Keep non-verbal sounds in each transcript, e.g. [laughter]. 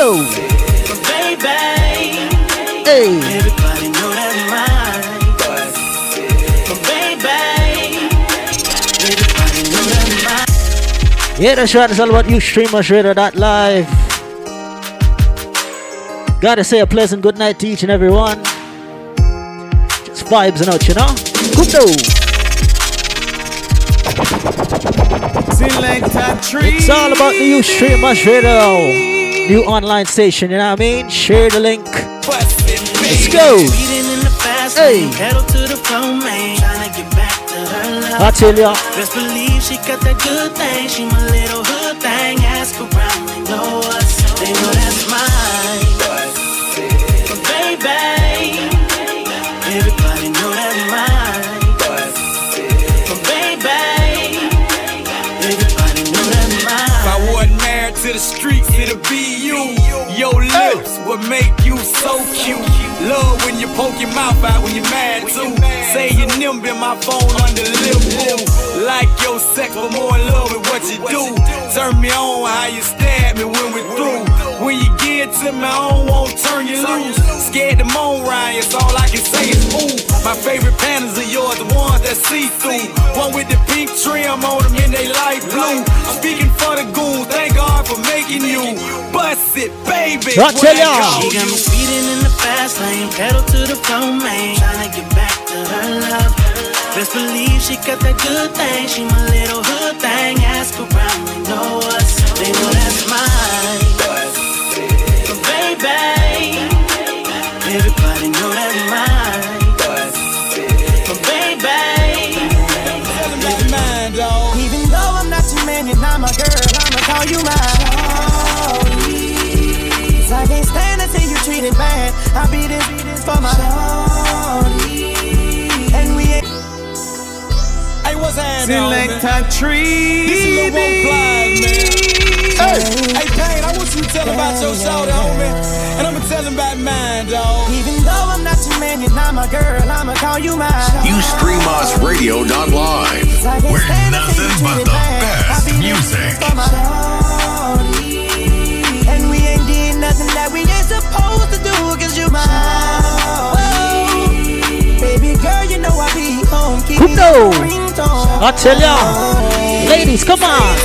Baby. Hey. Everybody know that mine. Oh, baby. Everybody know that mine. Yeah, that's right. It's all about you, streamers, radio.live. Gotta say a pleasant good night to each and every one. Just vibes and out, you know? Kundo. It's all about the you streamers radio. New online station, you know what I mean? Share the link. Let's go. Hey. I tell ya. Best believe she got that good thing. She my little hood thing. Ask around, your mouth out when you're mad too. Say your nimble my phone under woo. Like your sex, but more in love with what you do. Turn me on how you stab me when we're through. When to me, I don't want turn you loose. Scared to moan, Ryan, so all I can say is ooh. My favorite pandas are yours, the ones that see through. One with the pink trim on them in they light blue. I'm speaking for the goons, thank God for making you. Bust it, baby. I tell ya. She got me speeding in the fast lane, pedal to the floor, man. Tryna get back to her love. Best believe she got that good thing. She my little hood thing. Ask around, they know us. They know that's mine. Baby, everybody know that's mine. But baby, dog. Even though I'm not your man, you're not my girl, I'ma call you mine. Cause I can't stand see you treated bad. I'll be this for my shorty. And we ain't Hey, what's happening? Select tree. This is Won't man. Hey, hey, Payne, I want you to tell him about your shorty, homie. And I'ma tell him about mine, dog. Even though I'm not your man, you're not my girl, I'ma call you mine. UStreamOsRadio.live. We're nothing but the best music. And we ain't did nothing that we ain't supposed to do, cause you mine. Whoa. Baby girl, you know I be home. Keep me Kundo. on ringtone. I tell ya. Ladies, come on.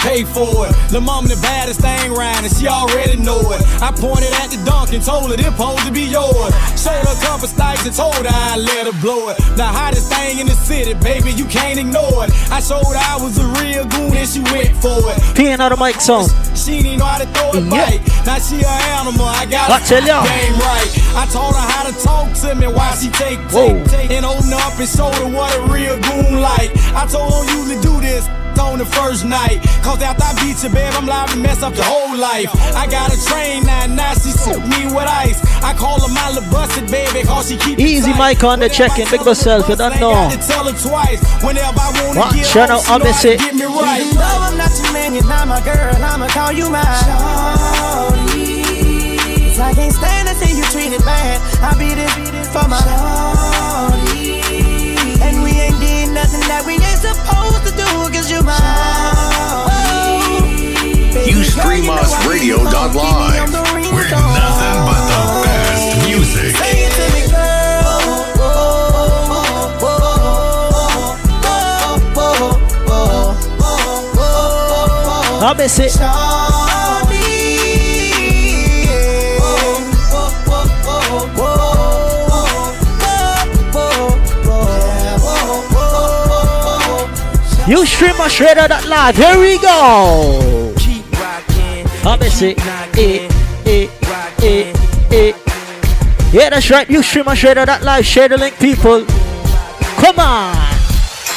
Pay for it. The mom the baddest thing round, and she already know it. I pointed at the dunk and told her this supposed to be yours. Showed her a couple stipes and told her I'd let her blow it. The hottest thing in the city, baby, you can't ignore it. I showed her I was a real goon and she went for it. Peeing out the mic song. She didn't know how to throw a Yeah. Now she an animal. I got I tell ya. game right. I told her how to talk to me while she take Whoa. take and open up and show her what a real goon like. I told her usually do this on the first night. Cause after I beat you, babe, I'm liable to mess up the whole life. I got a train now, now she suit me with ice. I call her my little busted baby, cause she keep Easy tight. mic on the Whenever check-in, big tell her yourself, you don't know. got tell her twice. Whenever I wanna What? get Shut up, she I know miss it. Get me right. Even though I'm not your man, you're not my girl, I'ma call you mine. Shorty. Cause I can't stand to see you treated bad. I'll be this for my shorty. That we ain't supposed to do, cause you mine. Whoa. Baby you know I be home, keep me on UStreamOsRadio.live. the We're nothing but the best music. Say it to me, girl. I miss it. You stream my shredder that live. Here we go. keep rocking. I miss it. keep Eh, knocking, eh, eh, rocking. eh. Yeah, that's right. You stream my shredder that live. Share the link, people. Come on.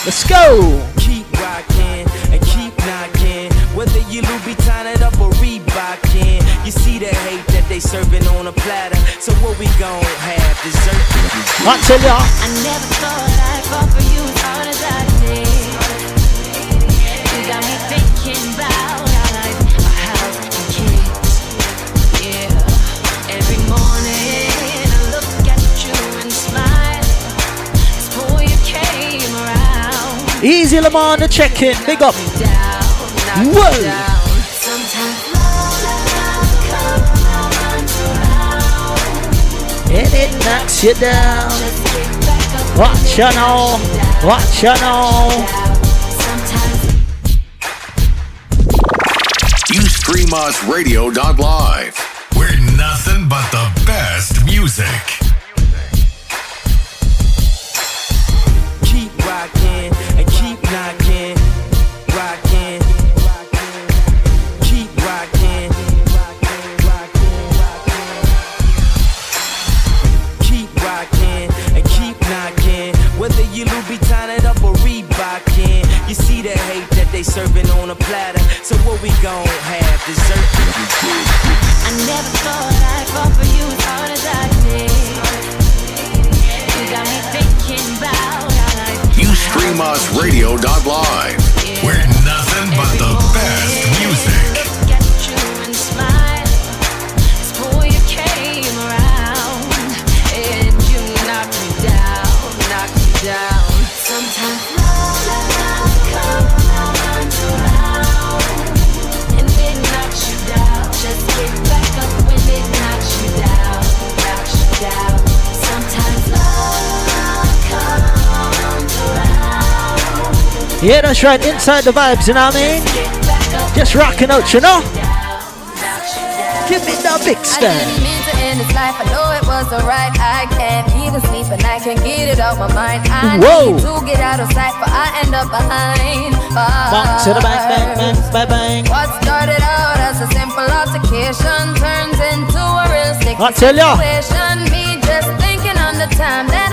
Let's go. keep rocking and keep knocking. Whether you Louboutin it up or Reebokin, you see the hate that they serving on a platter. So what we gon' have dessert? I tell ya. I never thought I'd fall for you Easy Lamar the check in. Big up. Whoa. And it knocks you down. Watch you know. Watch you know. Live. We're nothing but the best music. Yeah, that's right, inside the vibes, you know what I mean? Just rocking out, you know? Give me the big style. I didn't mean end this life, I know it was alright. I can't even sleep and I can't get it out my mind. I Whoa. need to get out of sight, but I end up behind bars. to the back, back, back, bang, bang. What started out as a simple altercation turns into a real sticky I tell ya. situation. Me just thinking on the time that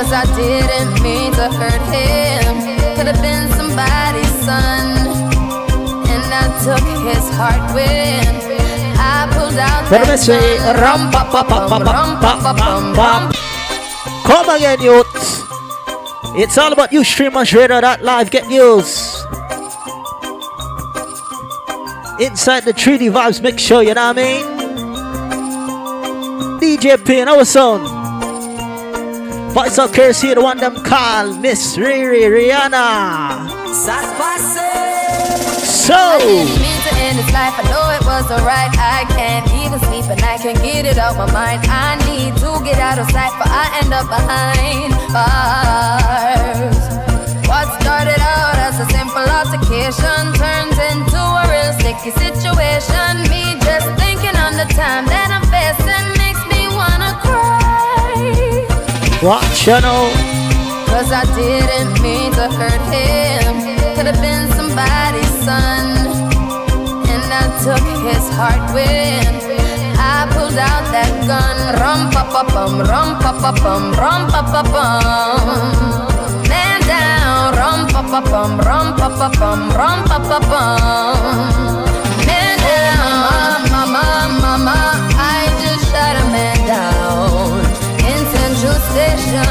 Cause I didn't mean to hurt him. Could have been somebody's son. And I took his heart when I pulled out that rum, pa, pa, pa, pa, pa, pa, pa. Come again, youths. It's all about you, streamers, Live. Get news. Inside the 3D Vibes make sure, you know what I mean? DJ P and our sound. Voice of Curse the one them call Miss Riri Rihanna. So. This life, I know it was alright. I can't even sleep and I can't get it out my mind. I need to get out of sight, but I end up behind bars. What started out as a simple altercation turns into a real sticky situation. Me just thinking on the time that I'm facing You know. Cause I didn't mean to hurt him. Could have been somebody's son. And I took his heart I pulled out that gun. Rum pa pa bum, rum pa pa bum, rum pa pa bum. Man down, rum pa pa bum, rum pa pa bum, rum pa pa bum. Man down, mama, mama, I touch it,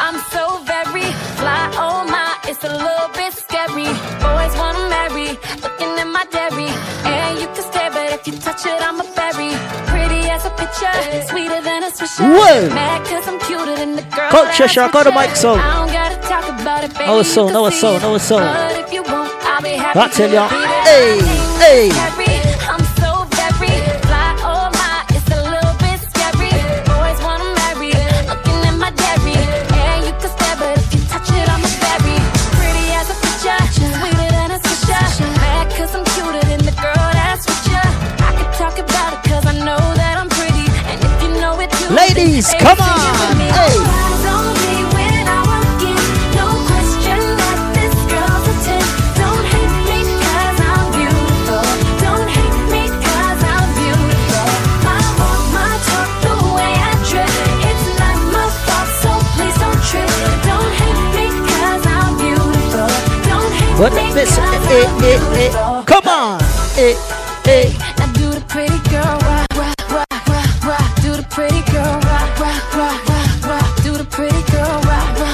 I'm so very fly. On. It's a berry picture, sweeter than a swisher. Whoa. Mad cause I'm cuter than the girl. Culture shock, go to mic so. I don't gotta talk about it, baby. No so, no so, no so. But if you want, I'll be happy. I tell y'all, hey, hey. Ladies, come on. Hey. What this? Eh, eh, eh. Come on. Eh, eh. Now do the pretty girl.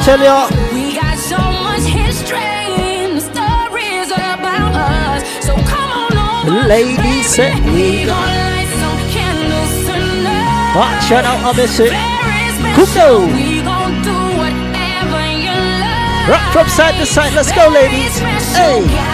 I tell you. We got so much history stories about us. So come on over. Ladies we gonna light some candles tonight. Watch out, obviously. Very Kudo. We gon' do whatever you love. Rock from side to side. Let's go, ladies. Hey.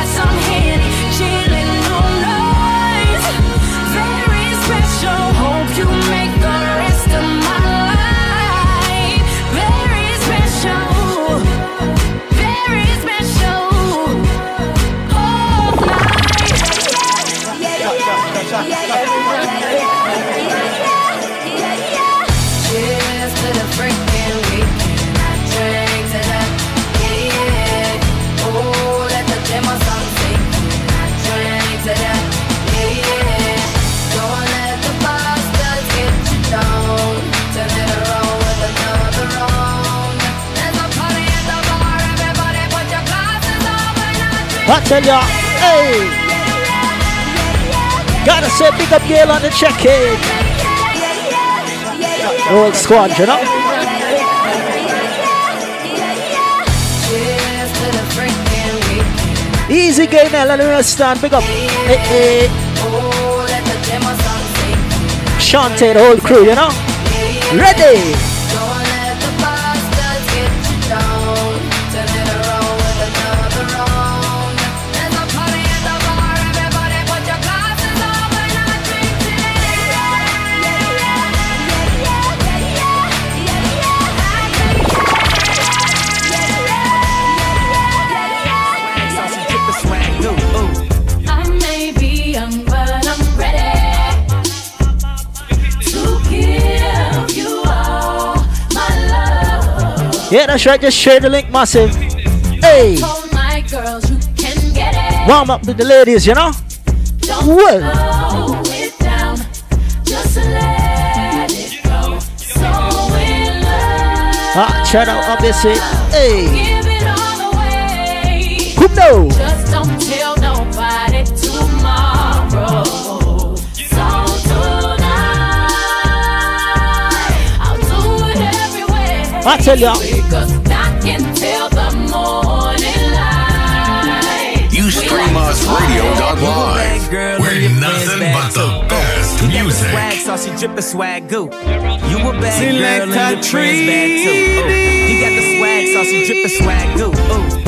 Hey. Gotta say big up Gail on the check-in. Old squad, you know. The. Easy game now, let me stand. Big up. Hey, hey. The. Shante, the whole crew, you know. Ready. Yeah, that's right. Just share the link, massive. Hey. My girls you can get it. Warm up with the ladies, you know. Don't it down. Just let it go. So. Ah, shout out, obviously. Hey. Give it all away. Who know? Just don't tell I tell ya. Because I can tell the morning light. You stream us radio.live. girl, We're and your friends nothing but the best You got the music. swag saucy drippin' swag goo. You a bad girl and your I friends bad too. You got the swag saucy drippin' swag goo.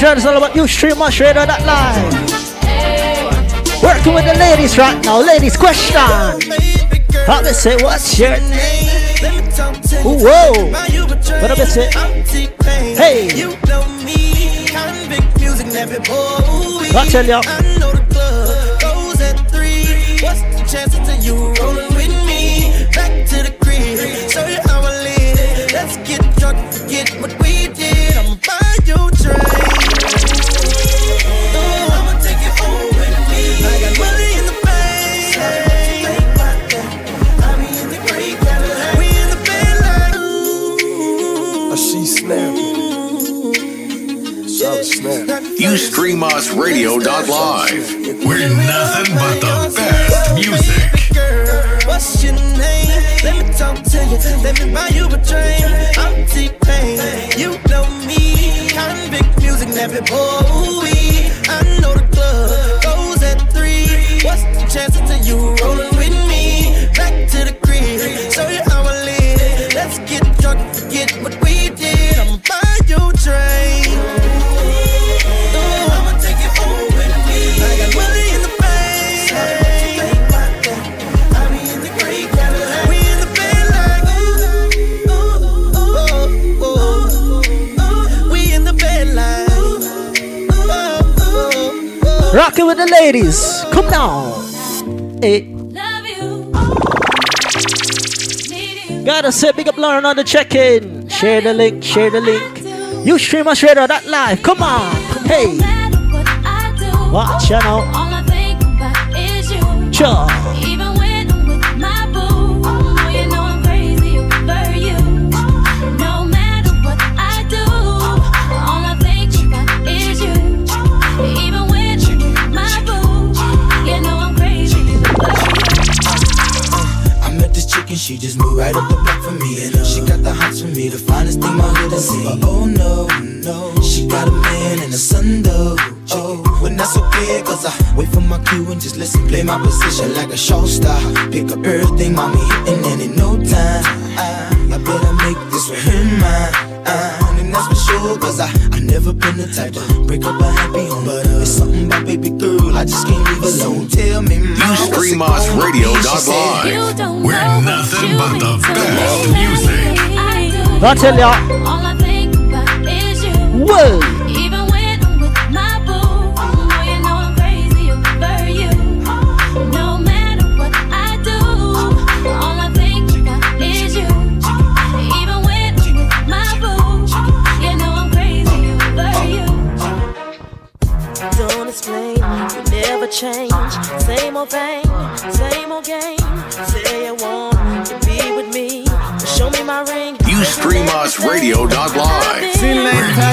Right. It's all about you stream us radio that hey. Working with the ladies right now. Ladies, question. How they say, what's your name? Ooh, whoa. What up, say? Hey. You know me, Konvict Muzik Nappy Boy. I tell ya. I know the club goes at three. What's the chances of you Ustreamosradio.live. We're nothing but the best music. Girl, what's your name? Let me talk to you. Let me buy you a drink. I'm T-Pain. You know me. Konvict Muzik, Nappy Boy. I know the club goes at three. What's the chances of you rolling Rocking with the ladies. Come down. Hey. Gotta say big up Lauren on the check-in. Share the link, share the link. You stream us radio that live. Come on. Hey. Watch you know. All I think about is you. Sure. She just moved right up the block for me. And she got the hots for me, the finest thing my hood has seen. Oh no, no, she got a man and a son though. Oh, when that's okay, cause I wait for my cue and just listen, play my position like a show star. Pick up everything, mommy, hitting, and in no time, I, I better make this with her mine. And that's for sure, cause I never been the type to break up a happy home. But uh, it's something about baby girl, I just can't leave alone. Tell me, mama, what's it gonna be? She said, You don't We're nothing what but you the mean to best me. music. I do. I tell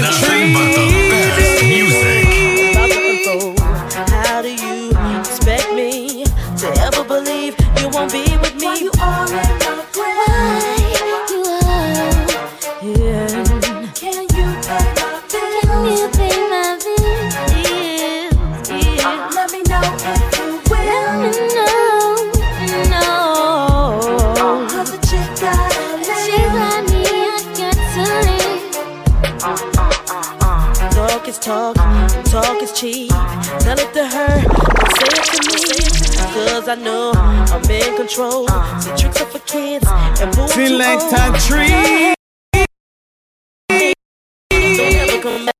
Nothing but the Cause I know I'm in control. See, tricks are for kids and too Selector old. tree. Don't ever come back.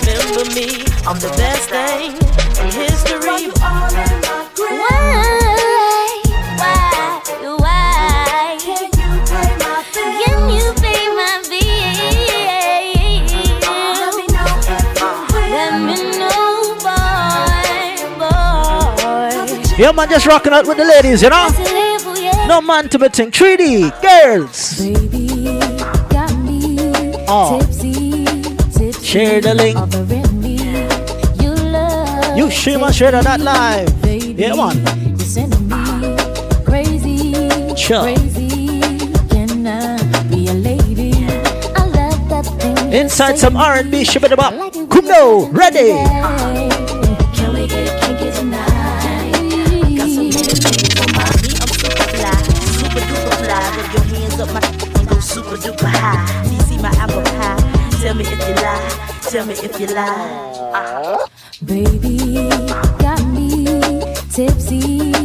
Remember me, I'm the Yeah, man, just rocking out with the ladies, you know? No man to be think 3D. Girls. Baby, Oh. tipsy, tipsy. Share the link. Offering me your love. You stream us radio that live. Baby, Yeah, man. You're sending me crazy, Sure. crazy. Can I be a lady? I love that thing. you Inside some. R&B, ship it up. like Come you ready. Tell me if you lie. Baby, got me tipsy, tipsy,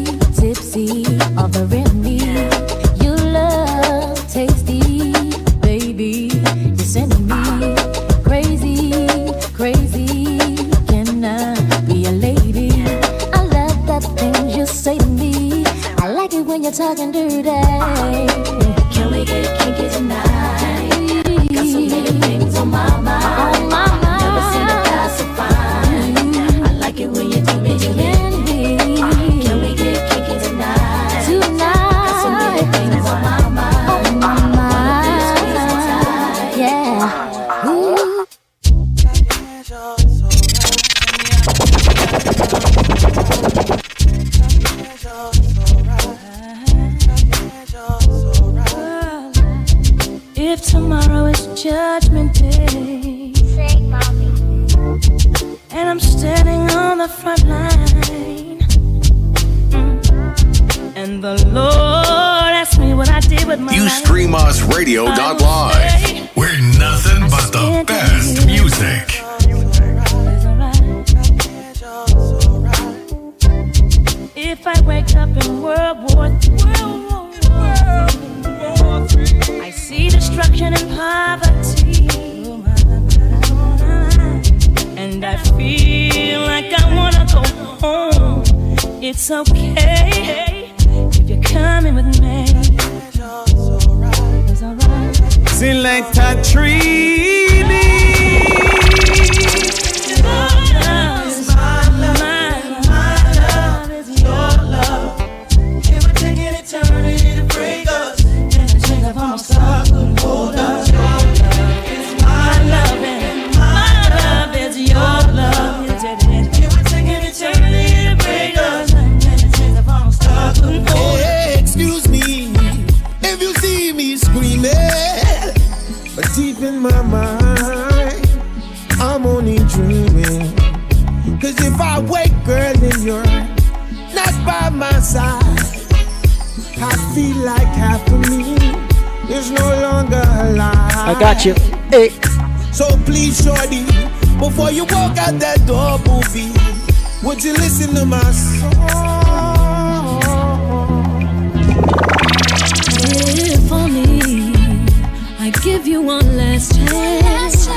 you one last chance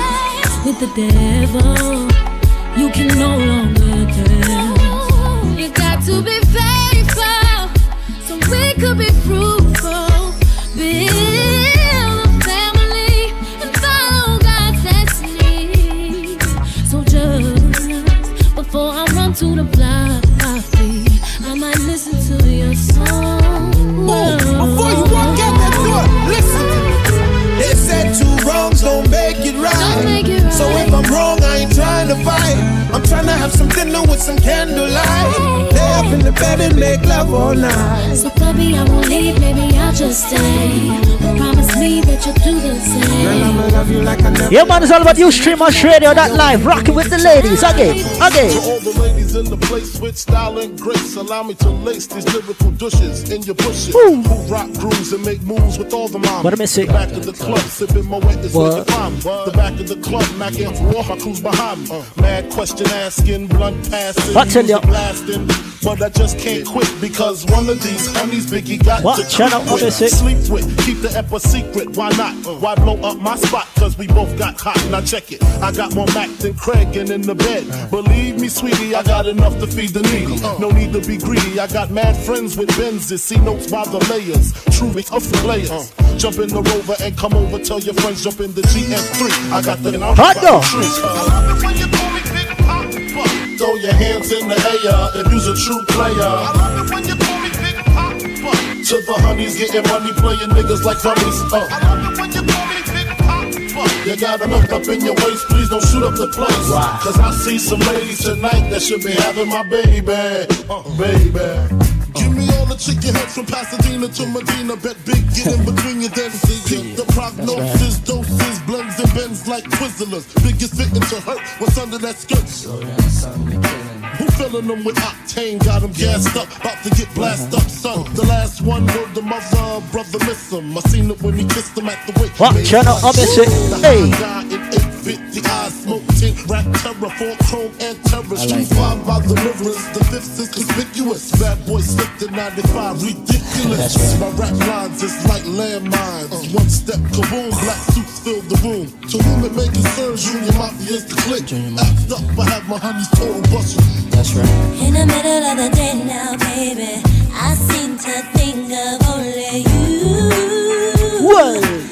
with the devil, you can no longer tell. You got to be faithful so we could be fruitful. Fight. I'm trying to have some dinner with some candlelight. Lay up in the bed and make love all night. So baby, I won't leave, maybe I'll just stay. Promise me that you'll do the same. Girl, I'ma love you like I never. Yeah, man, it's all about you stream us radio that live, rocking with the ladies. Again, To all the ladies in the place with style and grace, allow me to lace these lyrical douches in your bushes. Woo. Who rock grooves and make moves with all the moms. What am I saying? The back of the club, sipping my wet is where you What? find. The back of the club, macking for off, I cruise behind me. Mad question asking, blunt passing, What tell music blasting. But I just can't quit because one of these honeys Biggie got What? to Shut up, with, sleep with, keep the ep a secret. Why not? Why blow up my spot? Cause we both got hot. Now check it. I got more Mac than Craig and in the bed. Believe me, sweetie, I got enough to feed the needy. No need to be greedy. I got mad friends with Benzes. See notes by the layers. True tough players. Jump in the rover and come over. Tell your friends jump in the GM3. I got the Hot dog. Throw your hands in the air if you's a true player. To the honeys getting money, playing niggas like dummies. Uh. You gotta look up in your waist, please don't shoot up the place. Cause I see some ladies tonight that should be having my baby. Uh, baby. Give me all the chicken heads from Pasadena to Medina. Bet big, get in between your density. Keep the prognosis, doses, blends and bends like Twizzlers. Biggest fitting to hurt, what's under that skirt? Who filling them with octane? Got them gassed up, about to get blasted up, son. The last one word the mother, brother miss him. I seen it when he kissed him at the wake. What? Channel opposite. Hey. Guy in 850i's, smoke tint, rap terror, four chrome and terror. Street five by the rivers, the fifth is conspicuous. Bad boy slipped in 95, ridiculous. My rap lines is like landmines. One step, kaboom, black suits fill the room. To whom it may concern, Junior Mafia is the click. Act up, I have my honeys total bustle. That's right. In the middle of the day now, baby, I seem to think of only you. Whoa.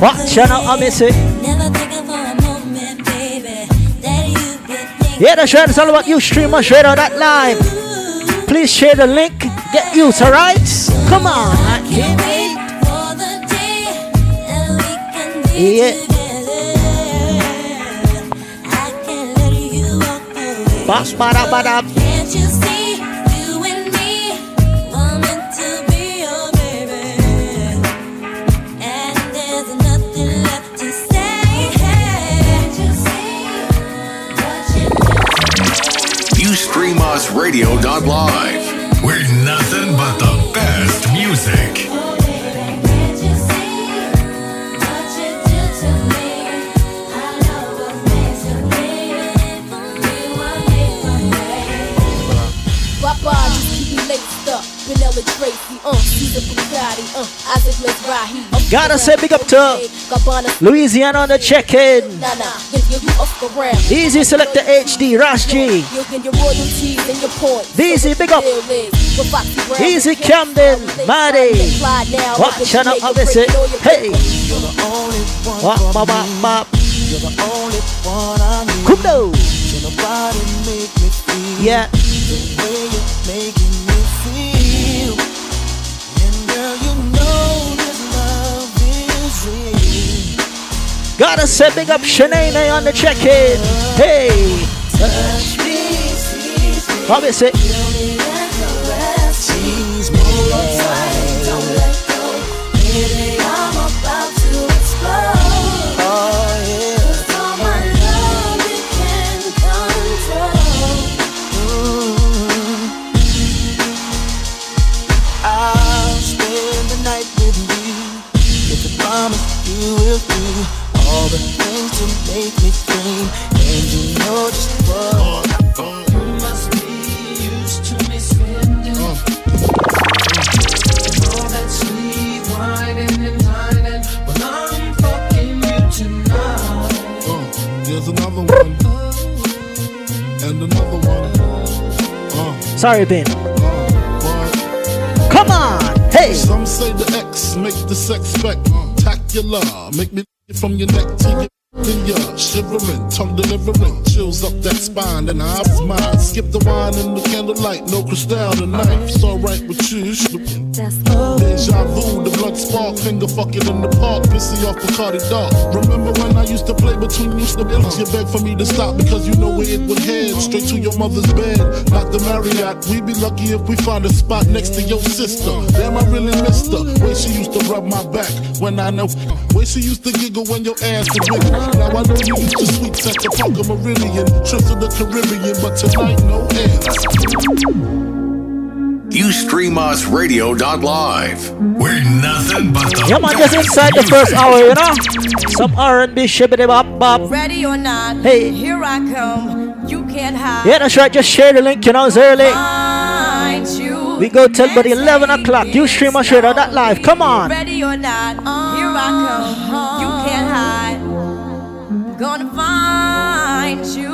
What channel opposite? Never thinking for a moment, baby, that you could think Yeah, the show is all about you stream us radio that live. Please share the link. Get used, alright? Come on. I can't wait. for the day that we can be Yeah. together. I can't Ustreamosradio.live. We're nothing but the best music. Papa, just keep me laced up. Vanilla Tracy, uh, Caesar Bugatti, uh, Isaac Mizrahi. Gotta say big up to Louisiana on the check-in. Nah, nah, give you off the ram. Easy Selector HD, Rash G. You'll get your royalties and your points. Easy, big up. Easy Camden, Maddie. Watch out, I miss it. Hey. Wap, bop, bop, bop. You're the only one I need. Kudo. Can nobody make me feel Yeah. the way you're making me Gotta say big up Shanae on the check-in. Hey. Touch Sorry, Ben. Come on. Hey. Some say the X make the sex spectacular. Make me from your neck to your then you're shivering, tongue delivering, chills up that spine, and I've mine. Skip the wine and the candlelight, no crystal tonight. It's alright with you. Deja vu, the blood spark, finger fucking in the park, pissy off Bacardi Dark. Remember when I used to play between you snippets? You begged for me to stop because you know where it would head, straight to your mother's bed. Not the Marriott, we'd be lucky if we find a spot next to your sister. Damn, I really missed her. Way she used to rub my back when I know. Way she used to giggle when your ass was wiggle. Now I know you used to sweet touch the Parker Meridien, trips to the Caribbean, but tonight no air. Ustreamosradio.live. We're nothing but the Yeah, man, just inside the first hour, you know? Some R&B shibbity bop bop. Ready or not, Hey. here I come. You can't hide. Yeah, that's right. Just share the link, you know, it's early. Find you. We go till about 11 o'clock. You stream us straight on live. Come on. Ready or not, here I come. You can't hide. Gonna find you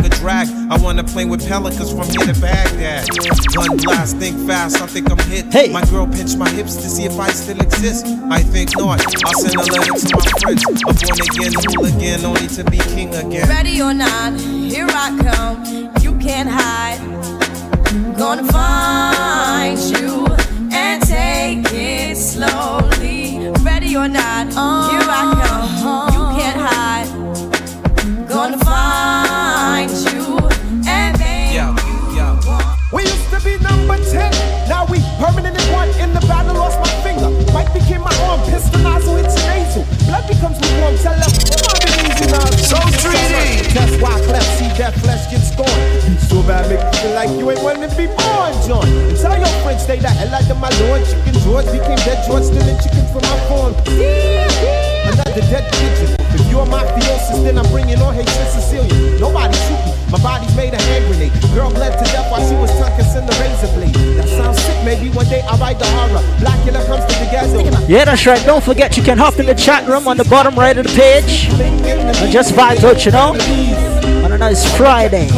a drag. I wanna play with pelicans from here to Baghdad. Gun blast, think fast, I think I'm hit. Hey. My girl pinched my hips to see if I still exist. I think not. I'll send a letter to my friends. A born again hooligan, only to be king again. Ready or not, here I come. You can't hide. Gonna find you and take it slowly. Ready or not, here I uh-huh. come. You can't hide. Gonna find That's why Clef see that flesh gets scorned. So bad, make you feel like you ain't wanting to be born, John. And tell your friends, stay the hell out of my lord. Chicken George became dead George, stealing chicken from my farm. Another dead pigeon. If you're mafiosis, then I'm bringing on Haitian Sicilian. Nobody shoot me. My body's made a hand grenade. Girl bled to death while she was tongue kissing the razor blade. That sounds sick. Maybe one day I'll write the horror. Blackula comes to the ghetto. Yeah, that's right. Don't forget you can hop in the chat room on the bottom right of the page. And just vibe out, you know? On a nice Friday.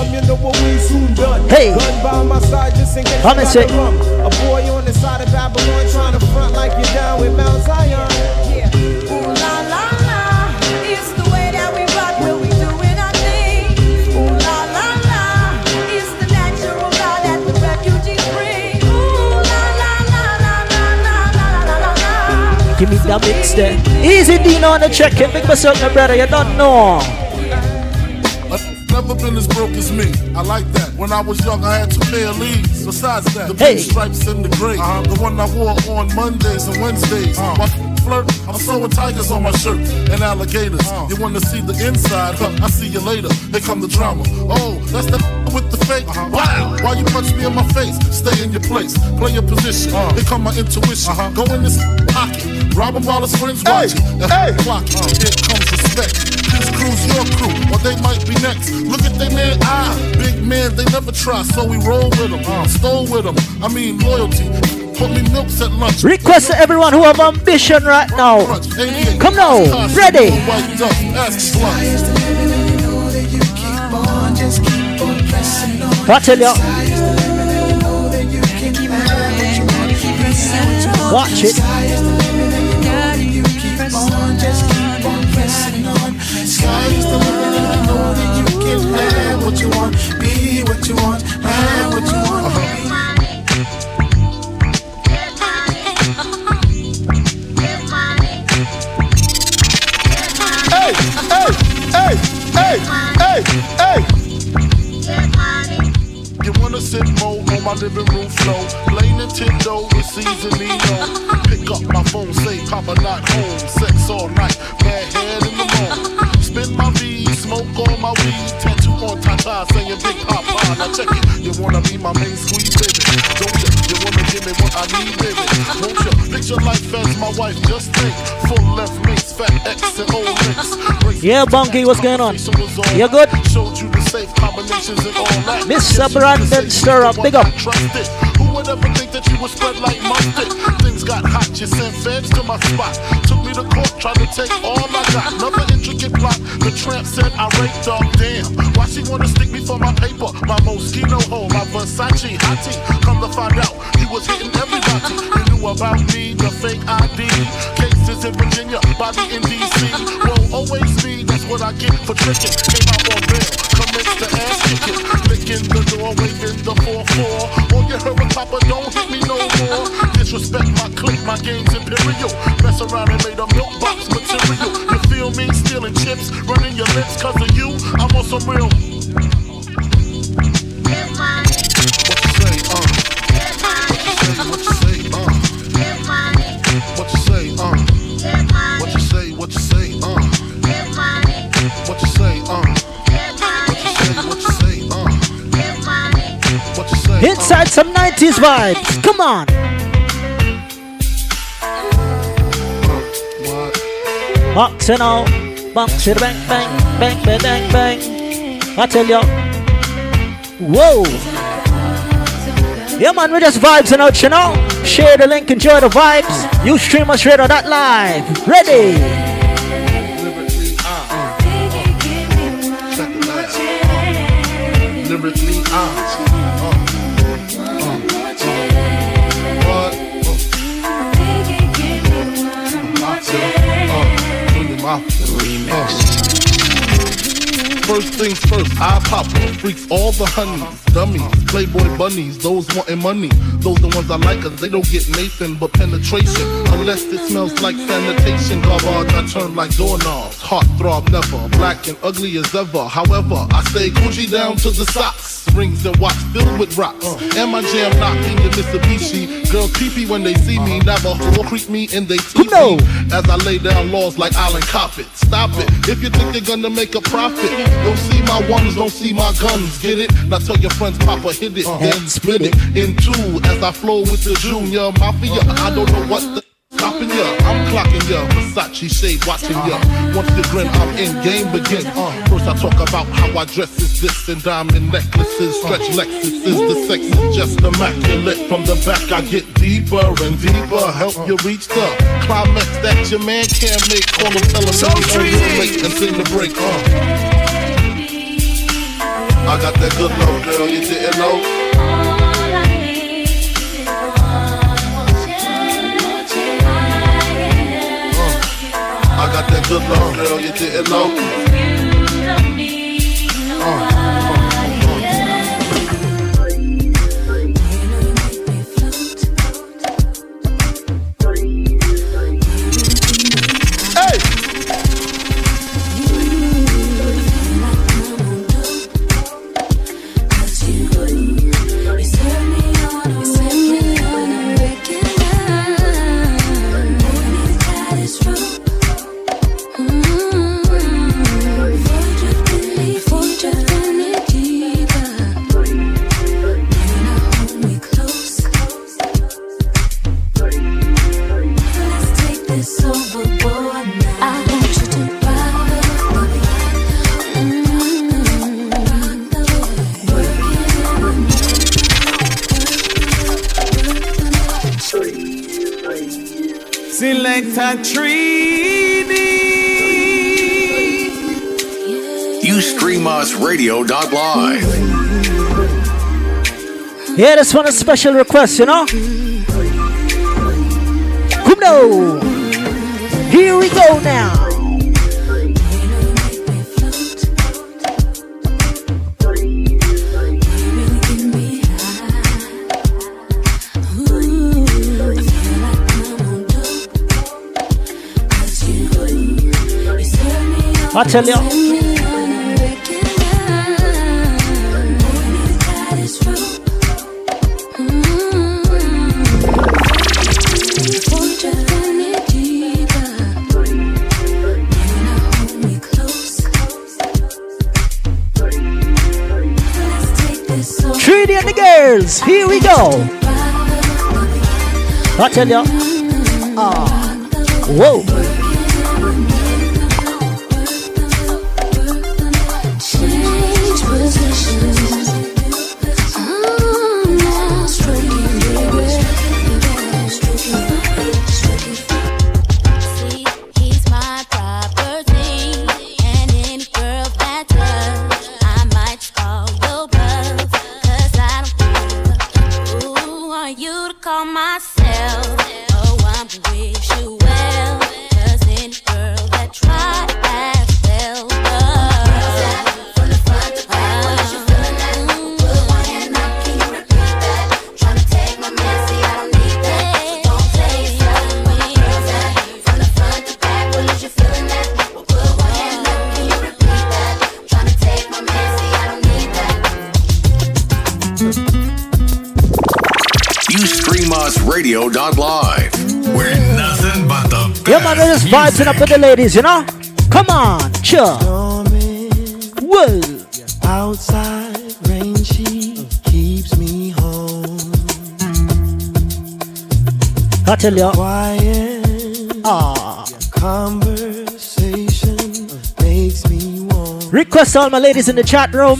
Hey. Gun by my side just in case Come and say- A boy on the side of Babylon trying to front like you're down with Mount Zion. Give me the mix there. Easy Dino on the check-in. Big myself, my brother. You don't know. Never been as broke as me. I like that. When I was young, I had two pair of Lees. Besides that, the Hey. stripes and the gray. Uh-huh. The one I wore on Mondays and Wednesdays. Uh. While flirt, I'm sewing tigers on my shirt and alligators. You wanna see the inside? Huh, I see you later. Here come the drama. Oh, that's the with the fake. Wow. Why you punch me in my face? Stay in your place. Play your position. Uh-huh. Here come my intuition. Uh-huh. Go in this pocket. Rob him while his friends watching. Hey. Clock it. Uh-huh. Here comes respect. This crew's your crew, or they might be next. Look at they man, ah, big man, they never try, so we roll with them, stole with them. I mean, loyalty. Put me milks at lunch. Request to everyone who have ambition right now. Come now, ready. I tell you. Watch it. Sky's the limit, and I know that you can have what you want, my living room floor? Play Nintendo with Seasonino. Uh-huh. Pick up my phone, say Papa not home. Sex all night, bad head in the morning. Uh-huh. Spin my V, smoke all my weed. Tattoo on Tata saying Big Papa. Now check uh-huh. it. You wanna be my main squeeze, baby? Don't you? You wanna give me what I need, baby? Won't you? Picture life as my wife, just think. Full left mates, fat X and old links. Yeah, Bunky, what's going on? You good? Combinations and all that. Mr. Brandon Stirrup, big up. Who would ever think that you would spread like mustard? Things got hot, you sent feds to my spot. Took me to court, tried to take all I got. Another intricate plot. The tramp said I raped her. Damn, why she wanna stick me for my paper? My Moschino hole, my Versace hottie. Come to find out, you was hitting everybody. You knew about me, the fake ID. Cases in Virginia, body in DC. Whoa, always me, what I get for tricking. Came out on bail, commenced to ass kicking. Licking the door, waving the 4-4. All you heard was Papa, don't hit me no more. Disrespect my clique, my game's imperial. Mess around and made a milk box material. You feel me? Stealing chips, running your lips cause of you. I'm on some real. 80s vibes. Come on. Box it all. Box it bang, bang, bang, bang, bang, bang. I tell you. Whoa. Yeah, man, we just vibes and out, you know. Share the link, enjoy the vibes. You stream us straight on that live. Ready? First things first, I pop freaks all the honeys, dummies, playboy bunnies, those wanting money. Those the ones I like, cause they don't get Nathan but penetration. Unless it smells like sanitation, garbage, I turn like doorknobs. Heart throb never, black and ugly as ever. However, I stay Coogi down to the socks. Rings and watch filled with rocks. And my jam knocking the Mitsubishi. Girls creepy when they see me, never will creep me and they tease me. As I lay down laws like Island Coppet. Stop it. If you think they're gonna make a profit, don't see my ones, don't see my guns. Get it? Now tell your friends, Papa hit it, then split it in two. As I flow with the Junior Mafia, I don't know what the stopping ya. I'm clocking ya. Versace shade watching ya. Once you grin, I'm in game begin. Uh, first I talk about how I dress is this and diamond necklaces, stretch Lexus is the sex is just immaculate. From the back I get deeper and deeper. Help you reach the climax that your man can't make. Call him, tell him So he's late and sing the break. Uh. I got that good love, girl. You didn't know. I got that good love, girl. You didn't know. like Trini. You stream us radio.live. Yeah, this one a special request, you know? Come now. Here we go now. I tell and the girls, here we go. I tell you. Ah. Whoa. It vibing up with the ladies, you know? Come on, chill. Whoa. Outside rain, she keeps me home. I tell you. Quiet Ah. conversation makes me warm. Request all my ladies in the chat room.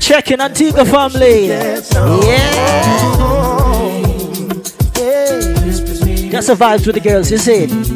Johan on the check-in, Antigua family. Yeah. That's the vibes with the girls, you see?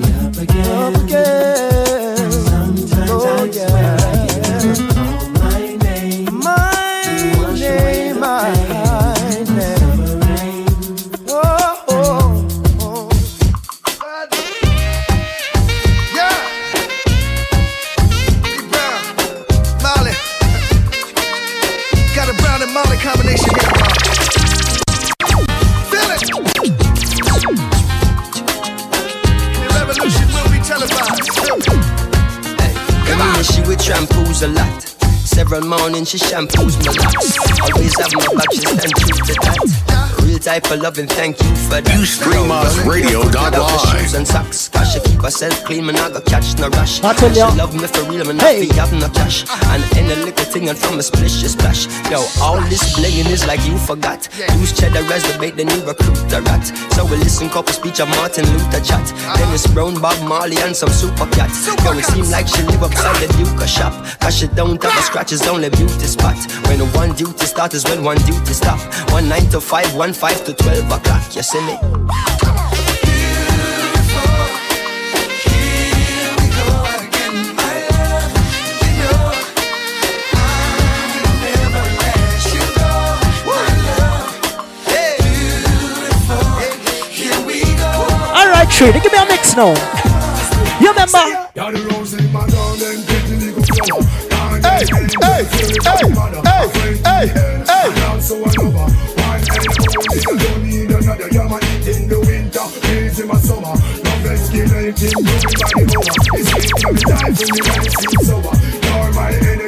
Several mornings she shampoos my locks. Always have my back, she stand true to that. Real type of loving, thank you for that. You stream us radio.live. Cut off the shoes and socks, she keep herself clean, man, I go catch no rush. I tell ya. She love me for real, man, Hey. I feel have no cash. And any little thing and from a splish, she splash. Yo, all this blinging is like you forgot. Use cheddar as the bait, then you recruit the rat. So we listen couple speech of Martin Luther chat. Uh-huh. Dennis Brown, Bob Marley, and some super cats. Yo, it seem like she live upside the Duke shop. Cause she don't have a scratches, only beauty spot. When one duty start is when one duty stop. One nine to five, one five to twelve o'clock. You see me? All right, Trina, give me a mix now. You remember? Hey, hey, hey, hey, hey, hey. Just like that.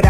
fuera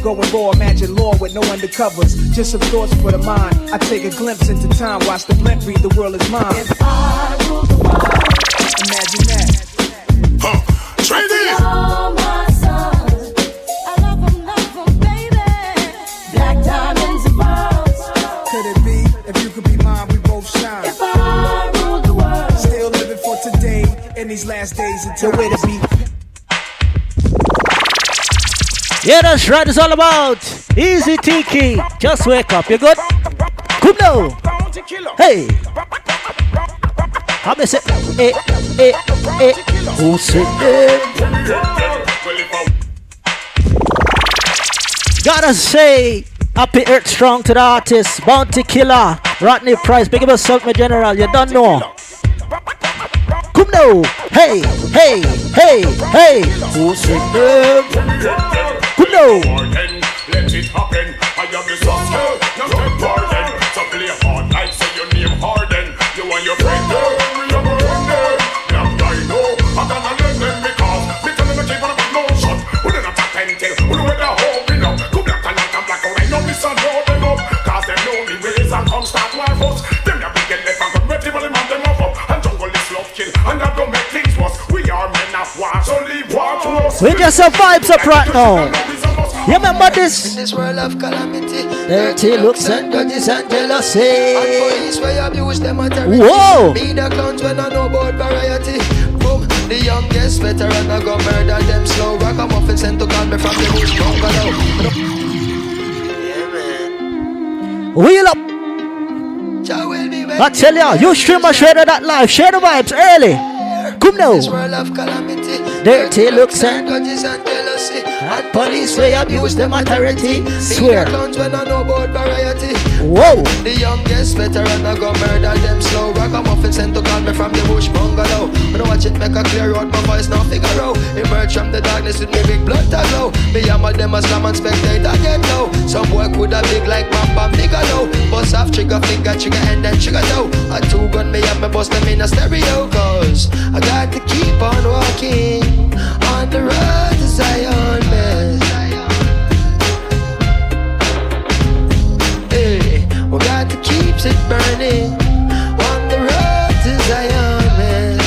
Going raw, imagine law with no undercovers. Just some thoughts for the mind. I take a glimpse into time, watch the blimp read, the world is mine. Imagine that. Huh. Trinity! Black diamonds and pearls. Could it be if you could be mine, we both shine? If I ruled the world. Still living for today in these last days of time. The way to be. Yeah, that's right. It's all about easy tiki. Just wake up. You good? Good now. Hey. How me say? Eh, eh, eh. Who said that? Gotta say, happy earth strong to the artist, Bounty Killer, Rodney Price. Big up yourself, my general. You don't know. Come now. Hey, hey, hey, hey. Who said that? Come now. Let it happen. I am the pardon. So play hard like say your name Harden. We just up right now. You remember this? In this world of calamity, Dirty looks and grudges and jealousy. and police where abuse them authority. Whoa. Me the clowns when I know about variety. Boom, the youngest veteran I go murder them slow. Rock a muffin sent to call me from the bush bungalow. Wheel up. I tell ya, you stream a share of that live. Share the vibes early. Come now. This world of calamity, Dirty looks and grudges and jealousy. and police way abuse them authority. Swear. clowns when I know about variety. Whoa. The youngest veteran I go murder them slow. Rock a muffin sent to call me from the bush bungalow. When I watch it make a clear out, my voice now figure out. Emerge from the darkness with me big blood to glow. Me hammer them as slam and spectator get low. Some boy coulda big like Bam Bam Bigelow. Bust off trigger finger, trigger and then trigger toe. A two gun me have me bust them in a stereo. Cause I got to keep on walking on the road to Zion, man. Hey, we got to keep it burning on the road to Zion, man.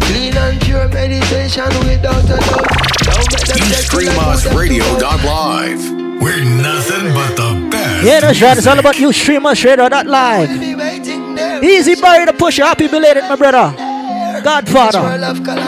Clean and pure meditation without a doubt. Don't let them You take stream you like us who them radio to dot live. We're nothing but the best. Yeah, that's right. It's all about you Easy Barry to push you. Happy belated, my brother. Godfather.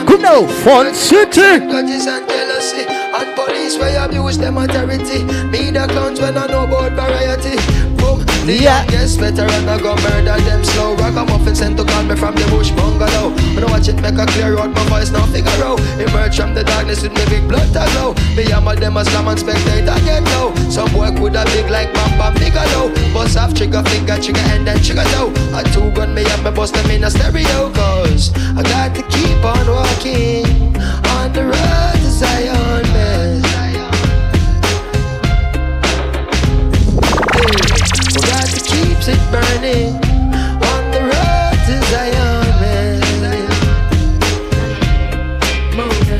Come now. Fun City. Grudges and jealousy And police where abuse them authority Me the clowns when I know about variety Boom, the Yeah. youngest veteran I go murder them slow. Rock a muffin sent to call me from the bush bungalow. When I watch it make a clear out my voice now figure out. Emerge from the darkness with me big blood to glow. Me hammer them as and spectator get low Some boy with a big like Bam Bam Bigelow. Bust off trigger finger, trigger and then trigger toe. A two gun me have me bust them in a stereo Cause I got to keep on walking on the road to Zion, burning on the road to Zion, man. Murder,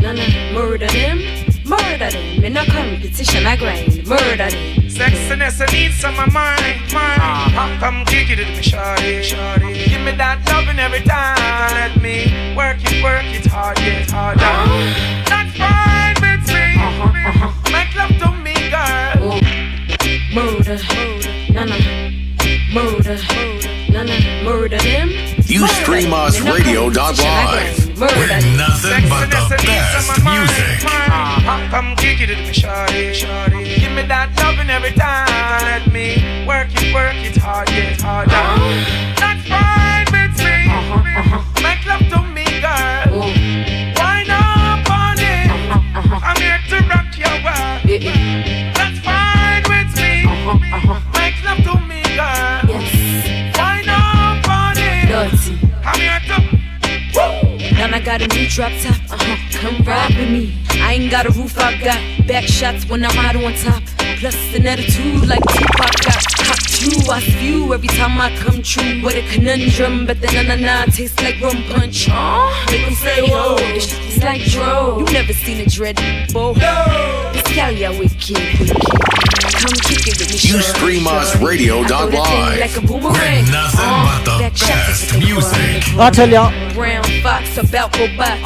no, no, murder them, murder them. In no competition, I grind, murder them. Sexiness, I need some of mine, mine. Uh-huh. Come kick it with me, shawty, shawty. Give me that loving every time. Let me work it, work it hard, get harder. That's fine with me. Make love to me, girl. Murder, no, no, murder, none murder. You stream us radio.live. We're nothing but the best music. Uh-huh. Come kick it me, shawty, shawty. Give me that loving every time. Let me work it, work it hard, get harder. That's fine with me. Make love to me, girl. On it. I'm here to rock your world. That's fine with me. Make love to me. Got a new drop top. Uh huh. Come ride with me. I ain't got a roof, I got back shots when I ride on top. Plus an attitude like Tupac got. Hot you, I spew every time I come true. What a conundrum, but the na na na tastes like rum punch. Aw, make them say, oh, this shit like dro. You never seen a dread, bo. This gal, yeah, wicked, wicked. Come kick it with me, You sure, stream us sure. radio.live. Like a boomerang. We're nothing Uh, but the back best music. I tell ya. Brown fox about go box.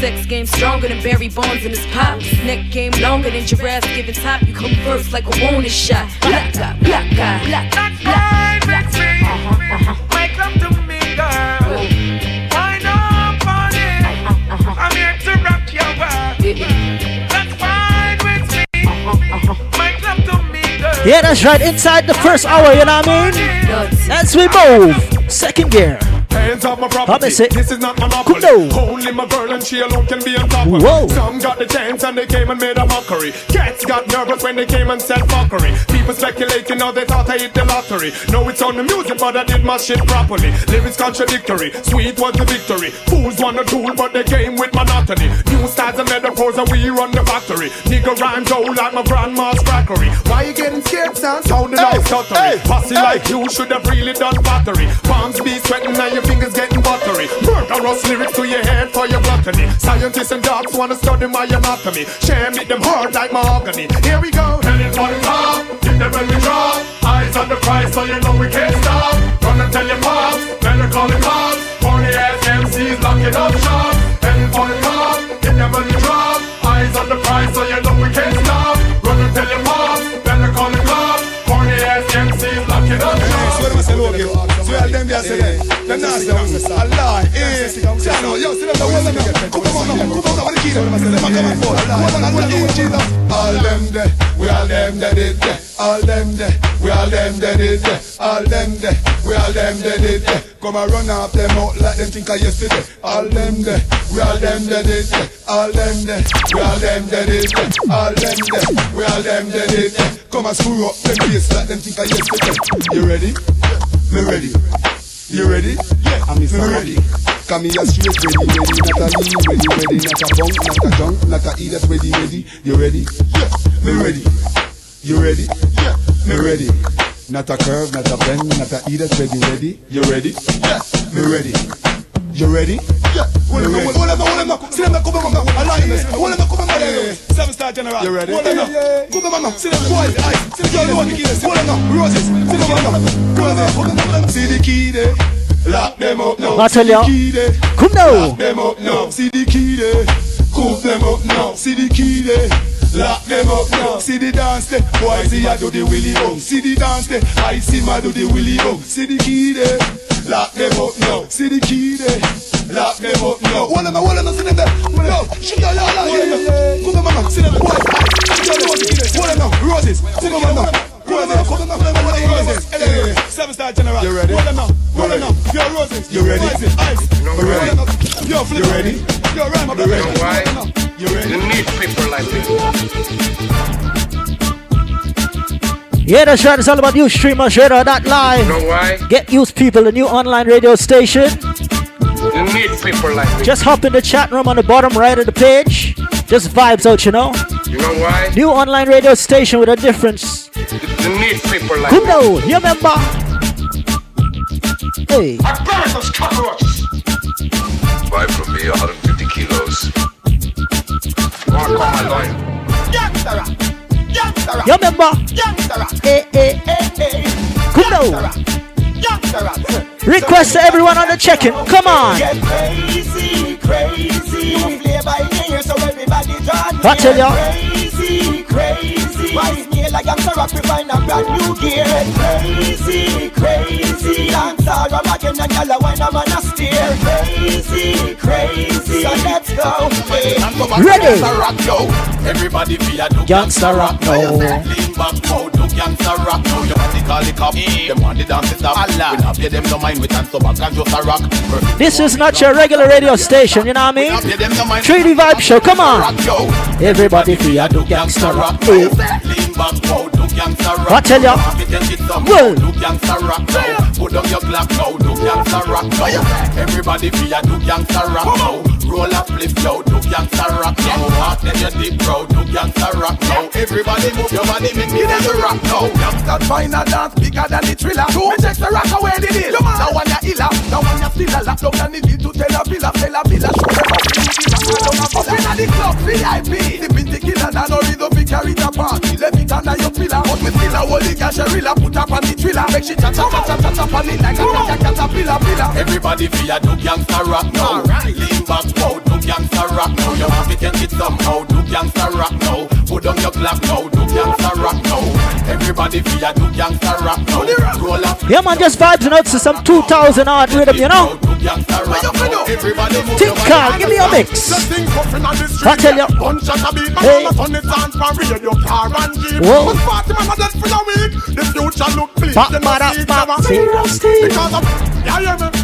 Sex game stronger than Barry Bonds in his pops. Neck game longer than giraffes giving top. You come first like a bonus shot. Black guy, black guy, black guy. Fine with me. Make love to me, girl. Wine up on it. I'm here to rock your world. That's fine with me. Make love to me, girl. Yeah, that's right. Inside the first hour, you know what I mean? As we move, second gear. Hands off my property. say? This is not monopoly. Only my girl and she alone can be on top of Whoa. Some got the chance and they came and made a mockery. Cats got nervous when they came and said fuckery. People speculating how they thought I hit the lottery. No, it's on the music, but I did my shit properly. Lyrics contradictory. Sweet was the victory. Fools want a tool, but they came with monotony. New styles and metaphors, and we run the factory. Nigga rhymes old like my grandma's crackery. Why you getting scared, son? Sounding all stuttery. Pussy like you should have really done battery. Palms be sweating and your fingers getting buttery. Murderous lyrics to your head for your gluttony. Scientists and docs wanna study my anatomy. Share me them hard like mahogany. Here we go. Heading for the top. Hit them when we drop. Eyes on the prize, so you know we can't stop. Run and tell your pops. Better call the cops. Horny ass MCs locking up shop. Heading for the top. Hit them when we drop. Eyes on the prize, so you know we can't stop. Run and tell your pops. Better call the cops. Horny ass MCs locking up shop. So them say look all them there say them Them not say them Eh Chano Yo see them the whole them there Come on now Come on now What the key them Them a come and fall Come on now What the key Jesus All them there We all them there did there All them there We all them there did there All them there We all them there did there Come and run off them out Like them think of yesterday All them there We all them there did there All them there We all them there did there All them there We all them there did there Come and screw up them face Like them think of yesterday You ready? Me ready. You ready? Yeah, I'm me ready. Come here straight, ready, ready, not a lean, ready, ready, not a bunk, not a junk, not a idiot, ready, ready. You ready? Yeah, me ready. You ready? Yeah, me ready. Not a curve, not a bend, not a idiot, ready, ready. You ready? Yeah, me ready. You ready? Yeah, me ready. Hold them, hold them, see them, come on, man. Alliance, hold them, come on, man. Seven star general. You ready? See the key there. Lock them up now. I tell ya. See the key there. Come now. Lock them up now. See the key there. Coop them up now. See the key there. Lock them up now. See the dance there. Boy, see I do the willy bum. See the dance there. I see my do the willy bum. See the key there. Lock them up now. See the key there. Lock them up now. Hold them, hold them, see them there. Yo, she got out here. Come on, mama. See them boys. See them boys. Hold them now. Roses. See them now. Roses. Come on, mama. Seven star general. You ready? Hold them now. Hold them now. Yo, roses. You ready? Ice. You ready? Yo, flip. You ready? Yo, ram. You ready? Know why? You ready? You need people like me. Yeah, that's right. It's all about you, streamers, radio, that live. You know why? Get used people, the new online radio station. You need people like me. Just hop in the chat room on the bottom right of the page. Just vibes out, you know. You know why? New online radio station with a difference. You need people like Come me. now, you remember? Hey. I burn those cockroaches. Buy from me 150 kilos. Walk eh, eh, eh, on my line. You remember? Hey, hey, hey, hey. Come. Request to everyone on the check-in. Come on. Get crazy, crazy. You play by ear, so everybody draw. I tell ya. Crazy, crazy. Wise me like I'm rock, we find a brand new gear. Crazy, crazy. Dance all rum again and yellow when I'm on a steer. Crazy, crazy. So let's go. Hey. Ready. rock, yo. Everybody be a do Gangsta rock now. Lean back, now, do gangsta rock now. Your body call the cop, eh. them want the dance to stop. We not pay them no mind, we dance so back and just a rock. This is not your regular radio station, you know what I mean? 3D Vibe Show, come on. Everybody free, I do gangsta rock. Hey. Back, now, do gangsta rock. I tell ya. Have to take it Well. Gangsta rock now. Put on your Glock now. Do gangsta rock now. Everybody be a do gangsta rock now. Roll a flip yo. Do gangsta rock now. Walk then you deep bro. Do gangsta rock now. Everybody move your body, make me the rock now. Youngsters find a dance bigger than the thriller. Me check the rock away the deal. Now one ya illa, now one ya still a lock down and the deal to tell a villa, tell a villa, show them up. Up inna the club, VIP. The pinty killer, now no rhythm fi carry the party. Let it under your pillar, but me still a holy cash a rilla. Put up on the thriller, make she chat chat chat chat chat on it like a cat cat cat pillar pillar. Everybody be a do gangsta rock now. Lean back, do gangsta rock now. You have to take it somehow. Do gangsta rock now. Put on your Glock now. Do gangsta rock now. Everybody be a do gangsta rock now. Roll up. Yeah, man, just vibes and out to some 2000 odd rhythm, you know? Everybody Think Carl, give me a mix. I tell you. Hey. Whoa. Whoa. The future look bleak. Ba- You know ba- da- see it ba- never. serious thing. Because of yeah, hear me. But we talk about serious thing. Easy Laverne on the check in, give thanks. Do remember, check out the chat room, the bottom right, alright? Let's go. Hey. One shot a beat, man, all a ton it dance for radio, car and jeep. Whoa. But Party man, a dead for a week. The future look bleak, you know see it, you want Because of your war a breathe. And even though we beg and a beseech, all the picture them a make the war speech now. Students them in a school a box over teeth. From a desk of retreat, you want When you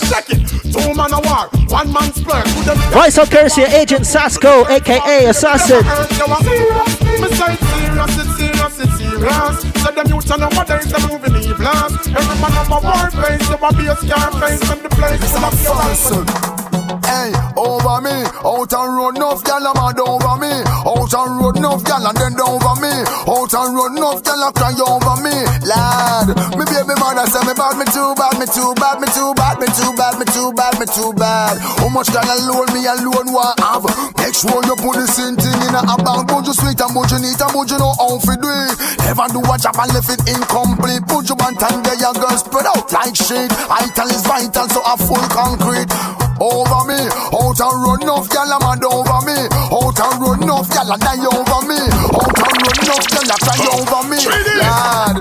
Check it. Two man a war, one man splurge. Who them Voice of Courtesy, Agent Sasco, aka Assassin. me say it's serious, it's serious, it's serious. So them youths and nowadays they moving evils. Every man have a war face, you a be a scar face, and the place full of your Hey, over me, out and road enough a mad over me. Out and road enough gal and then over me. Out and road enough gal a cry over me. Lad, me baby mother say me bad, me too bad, me too bad, me too bad, me too bad, me too bad, me too bad. How much gal alone me alone want have? Make sure you put the same thing in a bank. But you sweet and but you neat and but you know how to do it. Never do a job and left it incomplete. Put your band and get your girl spread out like shit. Vital is vital, so a full concrete. Over me, out and run off, gal a mad over me. Out and run off, gal a die over me. Out and run off, gal a cry over me. Lad.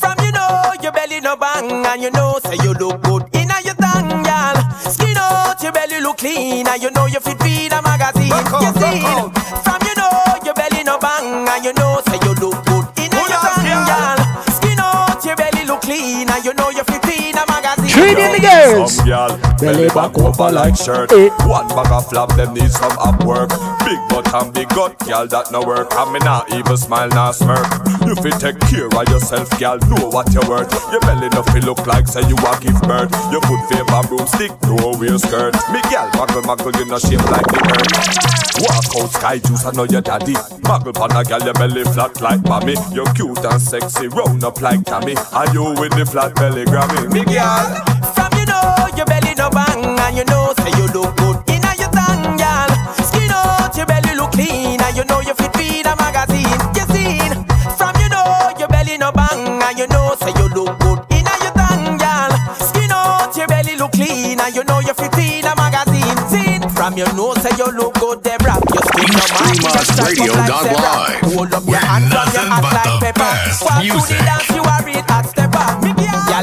From you know your belly no bang and you know say you look good in a your tongue, y'all. Skin out your belly look clean and you know you fit feed a magazine. You see? From you know your belly no bang and you know say you look good in a your tongue, y'all. Skin out your belly look clean and you know you fit feed a magazine. Treating the girls. Some girl, belly back over like shirt. One bag of flap, them need some up work. Big butt and big gut, girl, that no work. And me not even smile, not smirk. You fit take care of yourself, girl, know what you're worth. Your belly no feel look like say you a give birth. Your foot favor broomstick, no wear skirt. Me girl, muckle muckle, you no shape like the earth. Walk out sky juice, I know your daddy. Muggle pan a girl, your belly flat like mommy. You're cute and sexy, round up like Tammy. And you with the flat belly Grammy. Me girl. From you know your belly no bang and you know say you look good in your tongue, y'all. Skin out your belly look clean and you know you fit feed a magazine. You seen? From you know your belly no bang and you know say you look good in your tongue, y'all. Skin out your belly look clean and you know you fit feed a magazine. Seen? From your nose say you look good, them rap your skin no man. Just like zebra. Hold up your hands and you act like pepper. Walk to the dance, you a real hot stepper. Me Girl,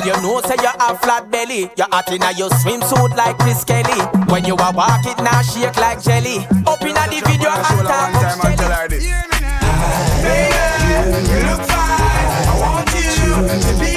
you know say you have flat belly. You hot inna your swimsuit like Chris Kelly. When you a walk it now shake like jelly. Up inna the video, hot top up Shelly. You look fine. I want you to be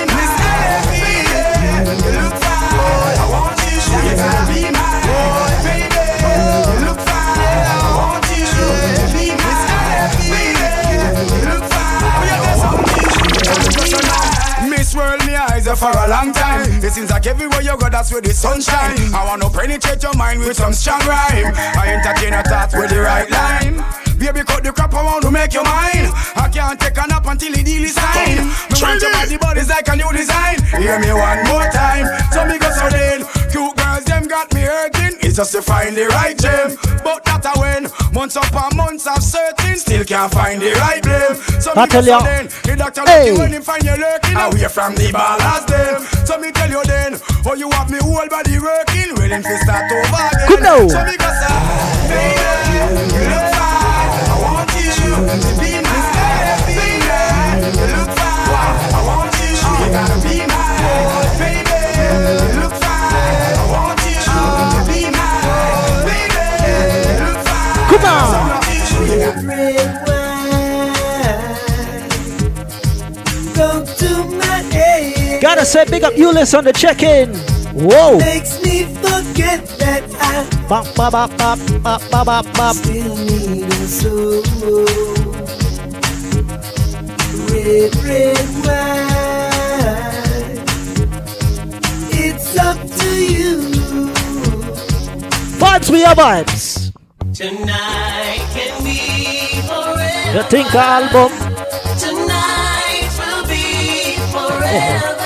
for a long time. It seems like everywhere you go, that's where the sunshine. I wanna penetrate your mind with some strong rhyme. I entertain a thought with the right line. Baby, cut the crap, I want to make you mine. I can't take a nap until the deal is signed. Me want your body, it's like a new design. Hear me one more time. So me go so then. Cute them got me hurting. It's just to find the right gem. But that a when months upon months of searching, still can't find the right blame. So I me tell ya. then. The doctor Hey. looking when him find you lurking away from the ballast them. So me tell you then, oh you have me whole body working, willing to start over again. Good now. So me go say, baby, head. Gotta big up Euless on the check-in. Whoa. Makes me forget that I bop, bop, bop, bop, bop, bop, bop, bop. still need a soul. Red, red wine. It's up to you. Vibes, we are vibes. Tonight can be forever. The Tinker album. Tonight will be forever.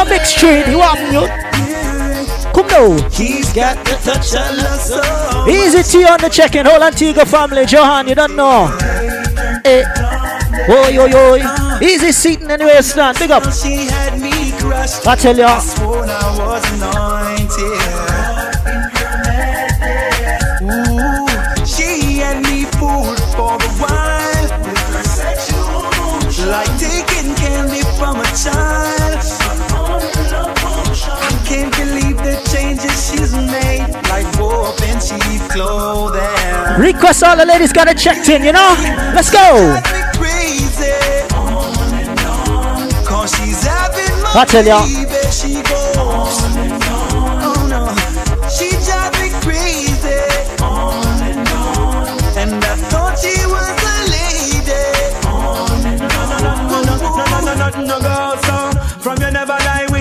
Me. Give me your mix train. You want me? Come now. He's got the touch of love so. Easy T on the check-in. Whole Antigua family. Johan, you don't know. Hey. Oi, oi, oi. Easy seating anyway, stand. Big up. She had me crushed. I tell ya. I Request all the ladies got it checked in, you know? Let's go. Crazy. Cause she's having my I tell ya.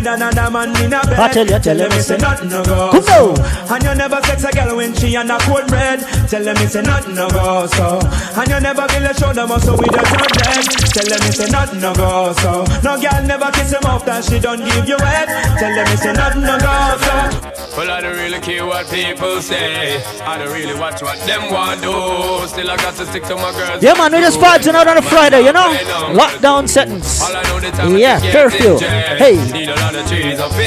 Another man in a bed. I tell you, tell you, me say nothing no go Come so. And you never sex a girl when she on a cold bread. Tell them me say nothing no go so. And you never feel a shoulder muscle with a third leg. Tell them me say nothing no go so. No girl never kiss him off that she don't give you head. Tell them me say nothing no go so. Well, I don't really care what people say. I don't really watch what them want do. Still, I got to stick to my girls. Yeah, man, we just vibing out on a Friday, you know? Lockdown settings. Yeah, curfew. Hey,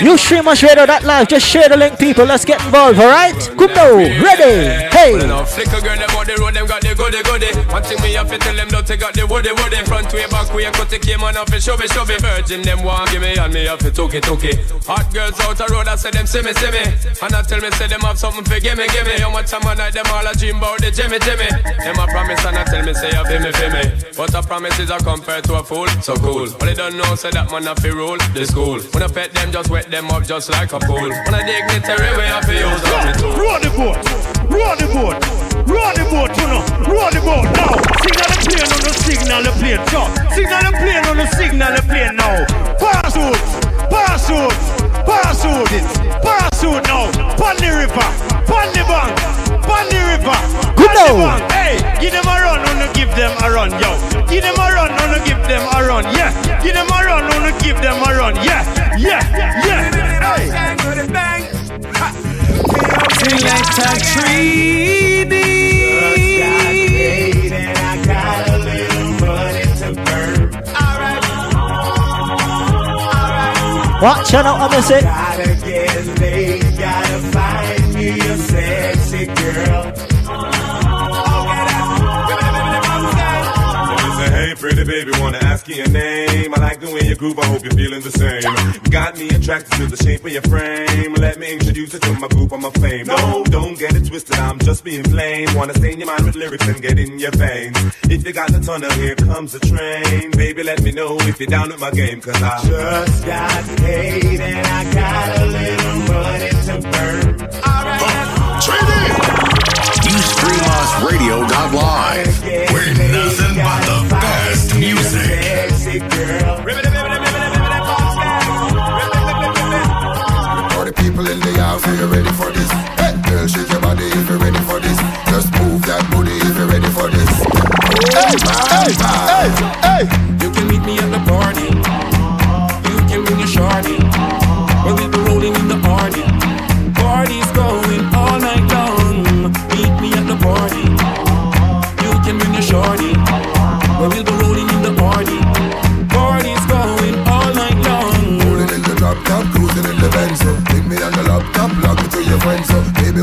you stream us radio that live. Just share the link, people. Let's get involved, alright? Come ready. Hey. Flicker girl, them on the road, them got the goody goody. One thing me have to tell them, don't take out the woody woody. Front way, back way, cut the came on off it, shove it, shove it. Virgin, them want give me, and me have to took it, took it. Hot girls out the road, I say them see me, see me. And I tell me, say them have something for give me, give me. How much time I night, them all a dream about the Jimmy, Jimmy. Them a promise, and I tell me, say feel me, feel me. But a promise is a compared to a fool, so cool. But they don't know, say that man have to rule the school. When I pet them, just wet them up just like a pool. When I dignitary way, I feel use up me tool. Roll the boat, roll the boat, roll the boat, you know, roll the boat now. Signal the plane on the signal the plane, so signal the plane on the signal the plane now. Pass out, pass pass it, pass out now. Pon the river, pon the bank, pon the river. Good now. Hey, give them a run, wanna give them a run, yo. Give them a run, wanna give them a run, yeah. Give them a run, wanna give them a run, yeah, yeah, yeah. Hey. Select a treaty. And I got a little money to burn. Watch out, hey, baby, wanna ask you your name? I like the way you groove, I hope you're feeling the same. Got me attracted to the shape of your frame. Let me introduce you to my group, I'm a fame. No, don't get it twisted, I'm just being plain. Wanna stain your mind with lyrics and get in your veins. If you got the tunnel, here comes the train. Baby, let me know if you're down with my game, cause I Just got paid and I got a little money to burn. You stream us radio.live. We're nothing but the best music. Sexy girl. All the people in the house, are you ready for this? Hey, girl, shake your body if you're ready for this. Just move that booty if you're ready for this. Hey, hey, hey, hey.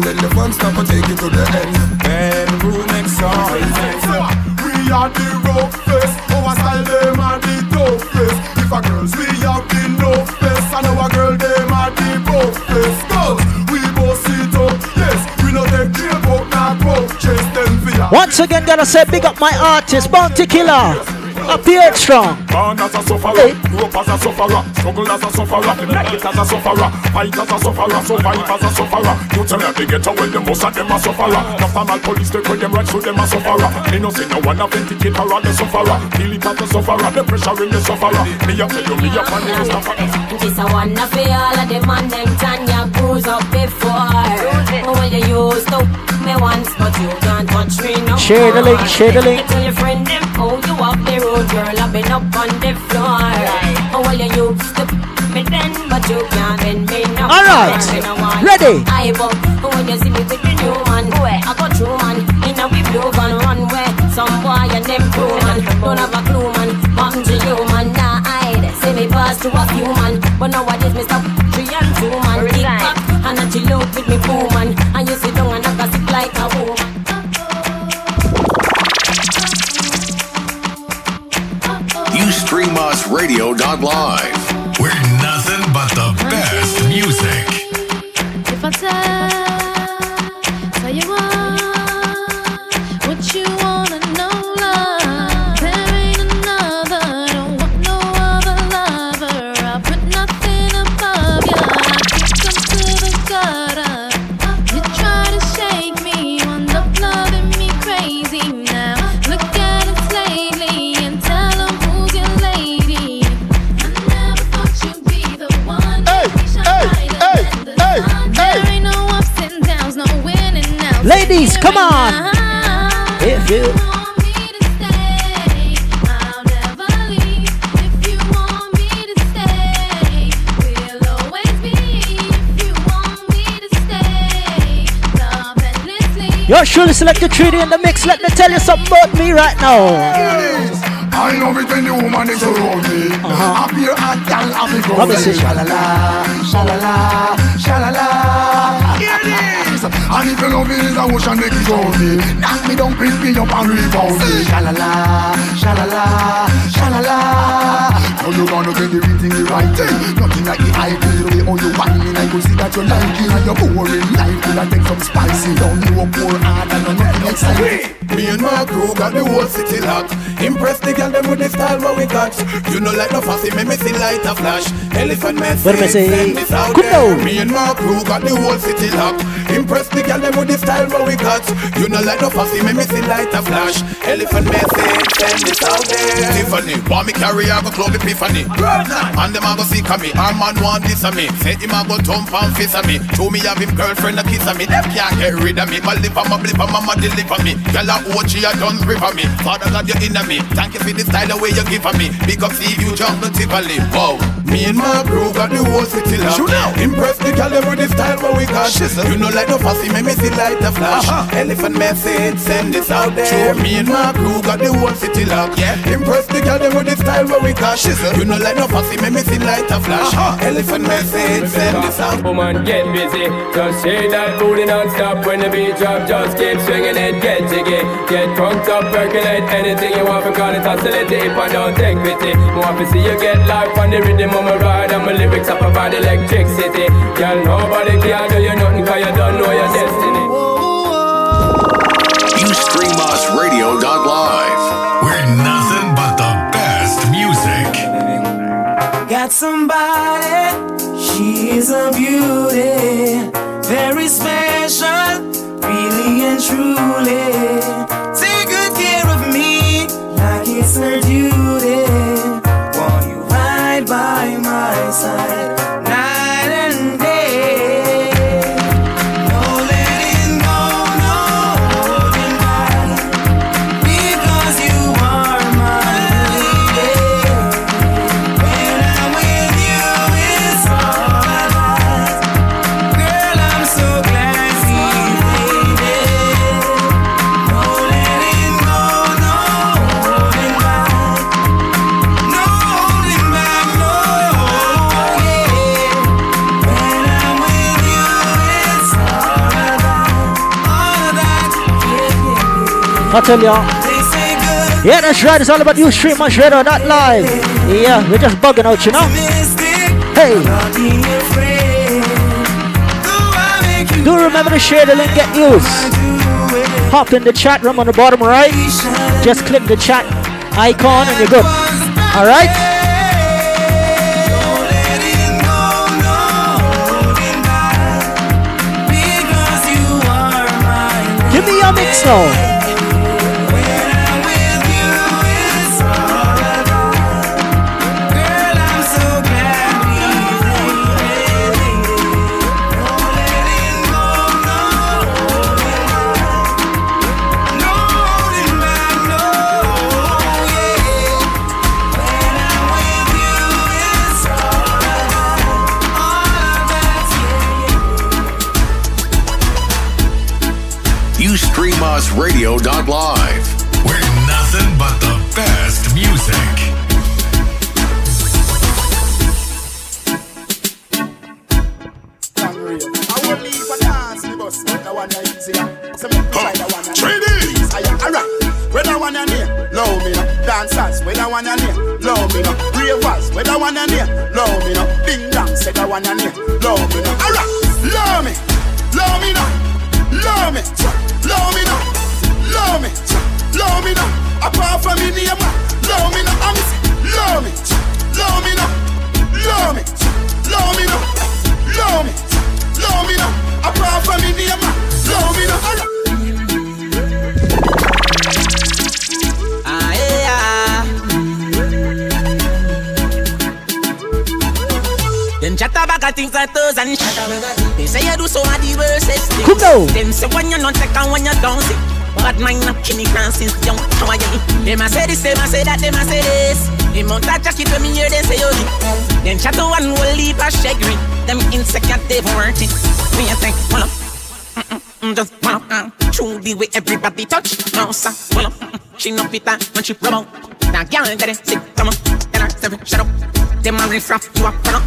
So baby, when the fun stop, I take you to the end. Bedroom exercise. We are the roughest, our style them are the toughest. If a girls we have the roughest, and our girl them are the roughest. Girls, we both sit up, yes, we no take Once again, gotta say big up my artist, Bounty Killer. Appeared strong. Born as a sufferer, grew up as a sufferer, struggle as a sufferer, make it as a sufferer, fight as a sufferer, survive as a sufferer. You tell me they get away, the most of them a sufferer. National police take them right, so them a sufferer. Me no say no one a vindicator or the sufferer. Feel it as a sufferer, the pressure in the sufferer. Me a tell you, me a fan the sufferer. This a one of all of them man them Tanya cruise up before. Oh, when you used to me once, but you can't touch me no Share the link, share the link. Tell your friend them how you up the road, girl. I've been up on the floor. Oh, well, you used to me then, but you can't bend me no All right. more. Me no want Ready. I bump. Oh, when you see me with the new man, I got true man. In a we blue van runway. Some boy and them crew man. Don't have a clue man. What to you man? Nah, hide. Say me pass to a few man. But nowadays me stop three and two man. Kick back and I chill out with me boo man. UStreamUsRadio.live. Surely selected treaty in the mix. Let me tell you something about me right now. I love it when the woman is around me. Here, I can have it Let me see. Shalala, shalala, shalala. Here it is. And if you love it, it's a ocean make it me. Knock me down, pick me up and rebound me. Shalala, shalala, shalala. Now you gonna get the thing, the right thing. Nothing like the the way how you whining. I go see that you like it and you're boring. Life will take some spicy. Don't know more hard and nothing exciting. Me and my crew got the whole city locked. Impress the girl them with the style what we got. You know like no fussy, me me see light a flash. Elephant mess. What am I saying? send this out there. Me and my crew got the whole city locked. Impress the girl them with the style what we got. You know like no fussy, me me see light a flash. Elephant message, send this out there. Tiffany, want me carry I go club epiphany. And them a go see me. Our man want this of me. Say him a go thump and fist of me. Show me have him girlfriend a kiss of me. Them can't get rid of me. My lip and my blip and mama deliver me. Girl a OG a done of me. Father God you inna me. Thank you for the style of way you give me. Big up see you jump the Tivoli. Wow. Me and my crew got the whole city locked. Shoot now. Impress the girl them with the style what we got. You know like no fussy, me me see light a flash. Elephant message, send this out there. Sure. Me and my crew got the whole city locked. Yeah. Impress the girl them with the style what we got. You know like no fussy, me me see light a flash. Elephant message, send this out. Woman, get busy. Just shake that booty non-stop when the beat drop. Just keep swinging it, get jiggy. Get drunk up, percolate anything you want. Call it oscillate if I don't take pity. More to see you get life on the rhythm of my ride. And my lyrics up about electricity. Girl, nobody can do you nothing cause you don't know your destiny. UStreamUsRadio.live. We're nothing but the best music. Got somebody, she is a beauty, very special, really and truly. Take good care of me, like it's her my I tell ya. yeah. That's right. It's all about you stream much radio, not live. Yeah, we're just bugging out, you know. Hey, you do remember to share the link, get used. hop in the chat room on the bottom right. Just click the chat icon and you're good. Alright? Give me your mix now. Radio.live, worstest things. Come now. Them say when you not take and when you don't see. Bad mind up Kenny Francis young How are you? Them a say this, them a say that, them a say this. The mount a jacket when me hear them say yo Them chat to one will leave a shaggy Them insecure they worth it Me a think, hold up. Mm-mm, just hold up. Uh, True the way everybody touch. No sir, hold up. She no fit that when she rub out Now girl that is sick, come on. Tell her, seven, shut up. Them a riff raff, you a run up.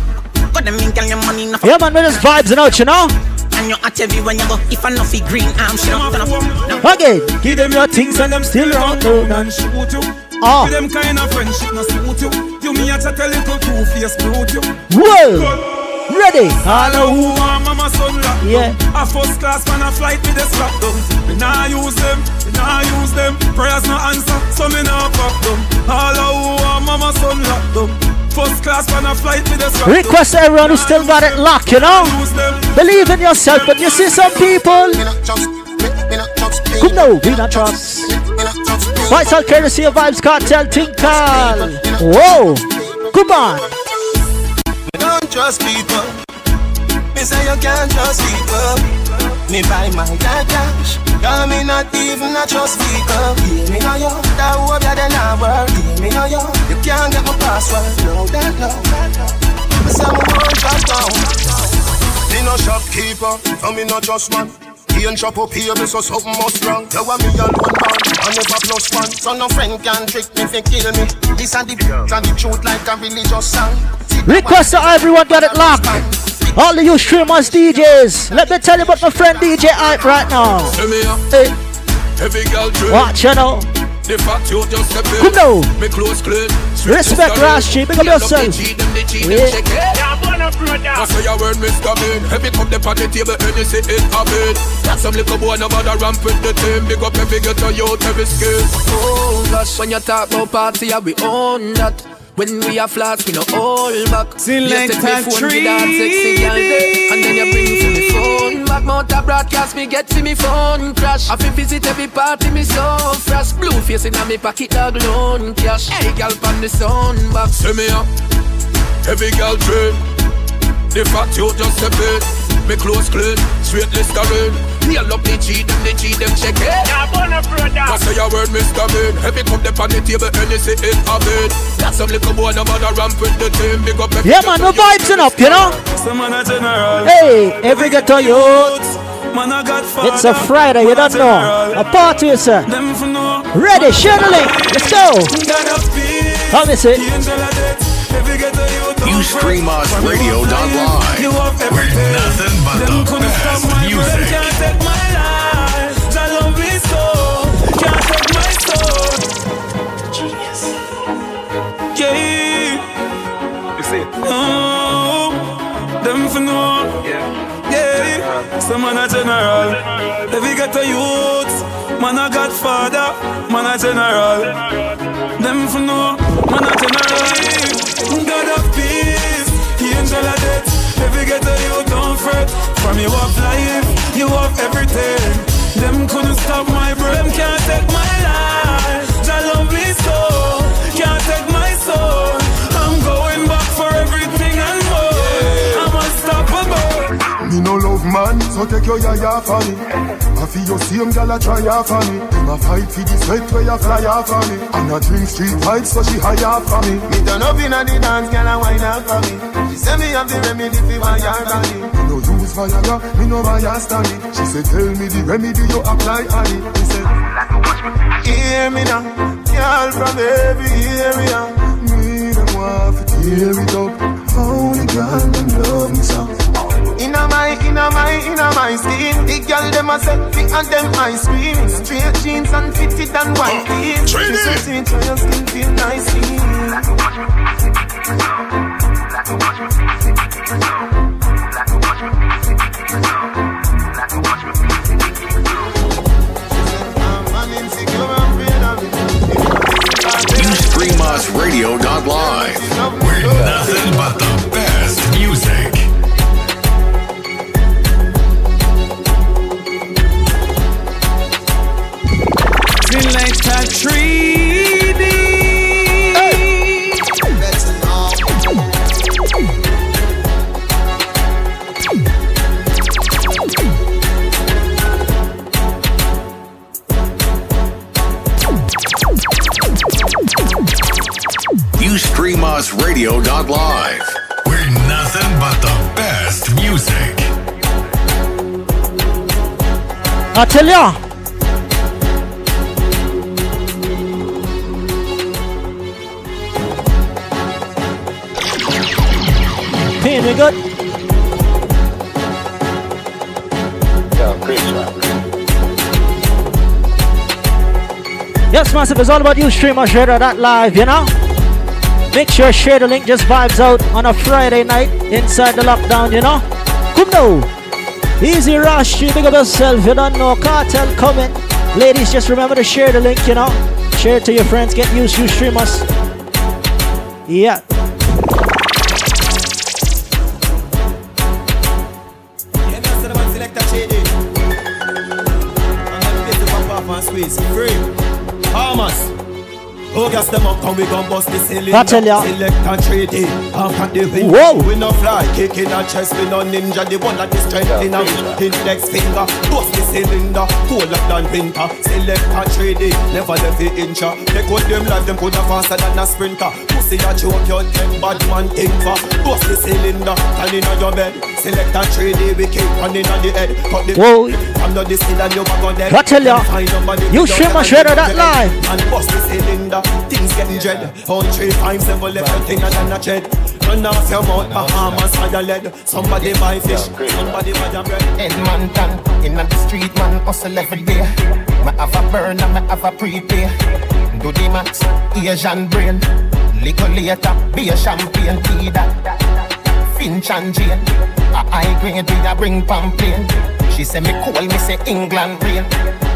Got them in, girl, your money enough Yeah man, we just vibes and out, you know? And you at everywhere you go. If I know fi green, I'm sure. Okay, give them your things and them still round down and ah. shoot you. Oh. Give them kind of friendship no suit you. You me a chat a little two face brute you. Whoa. Ready? Hello, who want mama son lock Yeah. A first class man a flight with the strap down. Me nah use them, me nah use them. Prayers no answer, so me nah pop them. Hello, who want mama son lock down. First class man a flight with the strap. Request everyone who still got it locked, you know? Believe in yourself, but you see some people. Come now, be not trust. Vice all courtesy of Vybz Kartel Tinkal. Whoa, come on. Me don't trust people. Me say you can't trust people. Me buy my cash. Not even a trust people. Yeah, me know you. That hope you then I work. Yeah, me know you. You can't get my password. No, that no. Me say me won't trust down. Me no shopkeeper. So me no trust man. He and shop up here, so something must wrong. You want me alone man, I never plus one. So no friend can trick me, fi kill me. This and the and the truth like a religious song. Request to everyone got it locked. All of you streamers, DJs, let me tell you about my friend DJ Ike right now. Hey. Heavy girl drill. Watch you know. The fact you just step in. Come now. Me close clean. Respect Rashi, big up yourself. I say a word, Mr. Bean. Heavy cup the on the table, and you see it happen. Got some little boy, no bother ramp with the team. Big up every get to youth, every skill. Oh gosh, when you talk about party, yeah, we own that. When we are flats, we no hold back. Select you take me a phone tree. with that sexy girl there, and then you bring to me phone back. Mount a broadcast, me get to me phone crash. I fi visit every party, me so fresh. Blue face in me pocket, dog loan cash. Hey, girl, from the sun back. See me up. Heavy girl train. The fact you just a in. Me close clean. Straight Listerine. Nail up the G, them the G, them check it. Yeah, bona brother. I say a word, Mr. Bean. Heavy cup the on the table, and you see it happen. Got some little boy, no bother ramp with the team. Big up every Yeah, man, no vibes enough, you know? Some man a general. Hey, every ghetto youth. Man a godfather. It's a Friday, you don't know. A party, sir. Them for know. Ready, share the link. Let's go. How me say? You stream us radio.live. We're nothing but the best music. Can't take my life. That love me so. Can't take my soul. Genius. Yeah. You see it? Oh, them for know. Yeah. Yeah. Some man a general. Every get a youth. Man a godfather, man a general. Them for know, man a general. From you life, you have everything. Them couldn't stop my them can't take my so take your yaya for me. I feel your same gal a try off for me. Him a fight for the sweat where you fly off for me. And a drink street vibes so she high off for me. Me turn up inna the dance, gal a wine out for me. She say me have the remedy for my yard body. Me no use Viagra, me no Viagra stanny. She say tell me the remedy you apply on it. Me say Hear me now, girl from every area. me them want to tear it up. Only girl them love me so. Inna my, inna my, inna my skin. The girl dem a selfie and dem ice cream. Straight jeans and fitted and white oh, clean. She say sweet so your skin feel nice You stream us radio.live. We're nothing but the best music. Selector Treaty. You stream us radio.live. We're nothing but the best music. I tell ya. Pain, we good? Yes, massive, it's all about you, streamer, share that live, you know? Make sure share the link, just vibes out on a Friday night inside the lockdown, you know? Come now. Easy rush, you big up yourself, you don't know, cartel coming. Ladies, just remember to share the link, you know? Share it to your friends, get used, you streamers. Yeah. Gas them up, come we gon' bust the cylinder. I tell ya. Select and trade it, half at the window. Whoa. We no fly, kick in our chest, we no ninja. The one that is strength in our index finger. Bust the cylinder, colder than winter. Select and trade never left the incha. They cut them life, them coulda faster than a sprinter. Pussy a choke, your ten bad man think for. Bust the cylinder, turn in on your bed. Select and trade we keep running on the head. Cut the Whoa. I'm not the still and you back on dead. I tell ya. You without stream a a share of that live. And bust the cylinder, things getting dread. On three times, never left a thing than a shed. Run off your mouth, Bahamas, fire lead. Somebody buy fish, somebody buy a bread. Edmonton, in the street, man, hustle every day. Me have a burner, me have a prepay. Do the max, Asian brain. Liquor later, be a champagne, tea that. Finch and Jane. A high grade, we a bring pamphlet. She say me cool, me say England rain.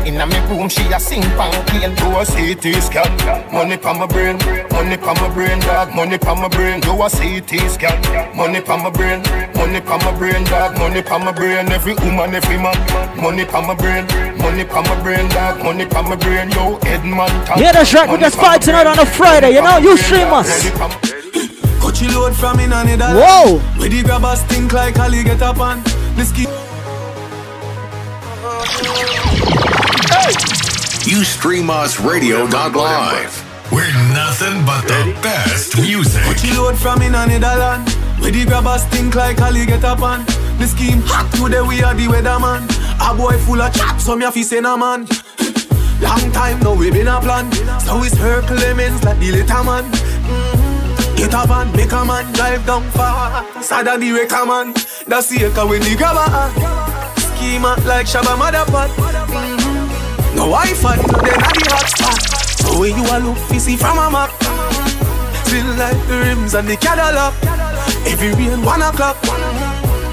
Inna me room, she a sing pamphlet. Do a CT scan, money pa my brain, money pa my brain, dog, money pa my brain. Do a CT scan, money pa my brain, money pa my brain, dog, money pa my brain. Every woman, every man, money pa my brain, money pa my brain, dog, money pa my brain. Yo, Edmonton. Yeah, that's right. We just fight tonight on a Friday, you know? You streamers. Cut you load from in another Whoa. Where the grabbers think like Ali get up on the ski You stream us radio.live. We're nothing but the best music. Cut you load from in another land Where the grabbers think like Ali get up on. The scheme hot today we are the weatherman. A boy full of chat so me a fi send a man. Long time now we been a plan. So we circle lemons like the little man. Mhm. Get a van, make a man drive down far Sada the wrecker man That's the echo when the grabber Schema like Shabba Motherpot mm-hmm. No Wi-Fi, then I the hotspot So when you a look fishy from a map Still like the rims and the Cadillac Every rain one o'clock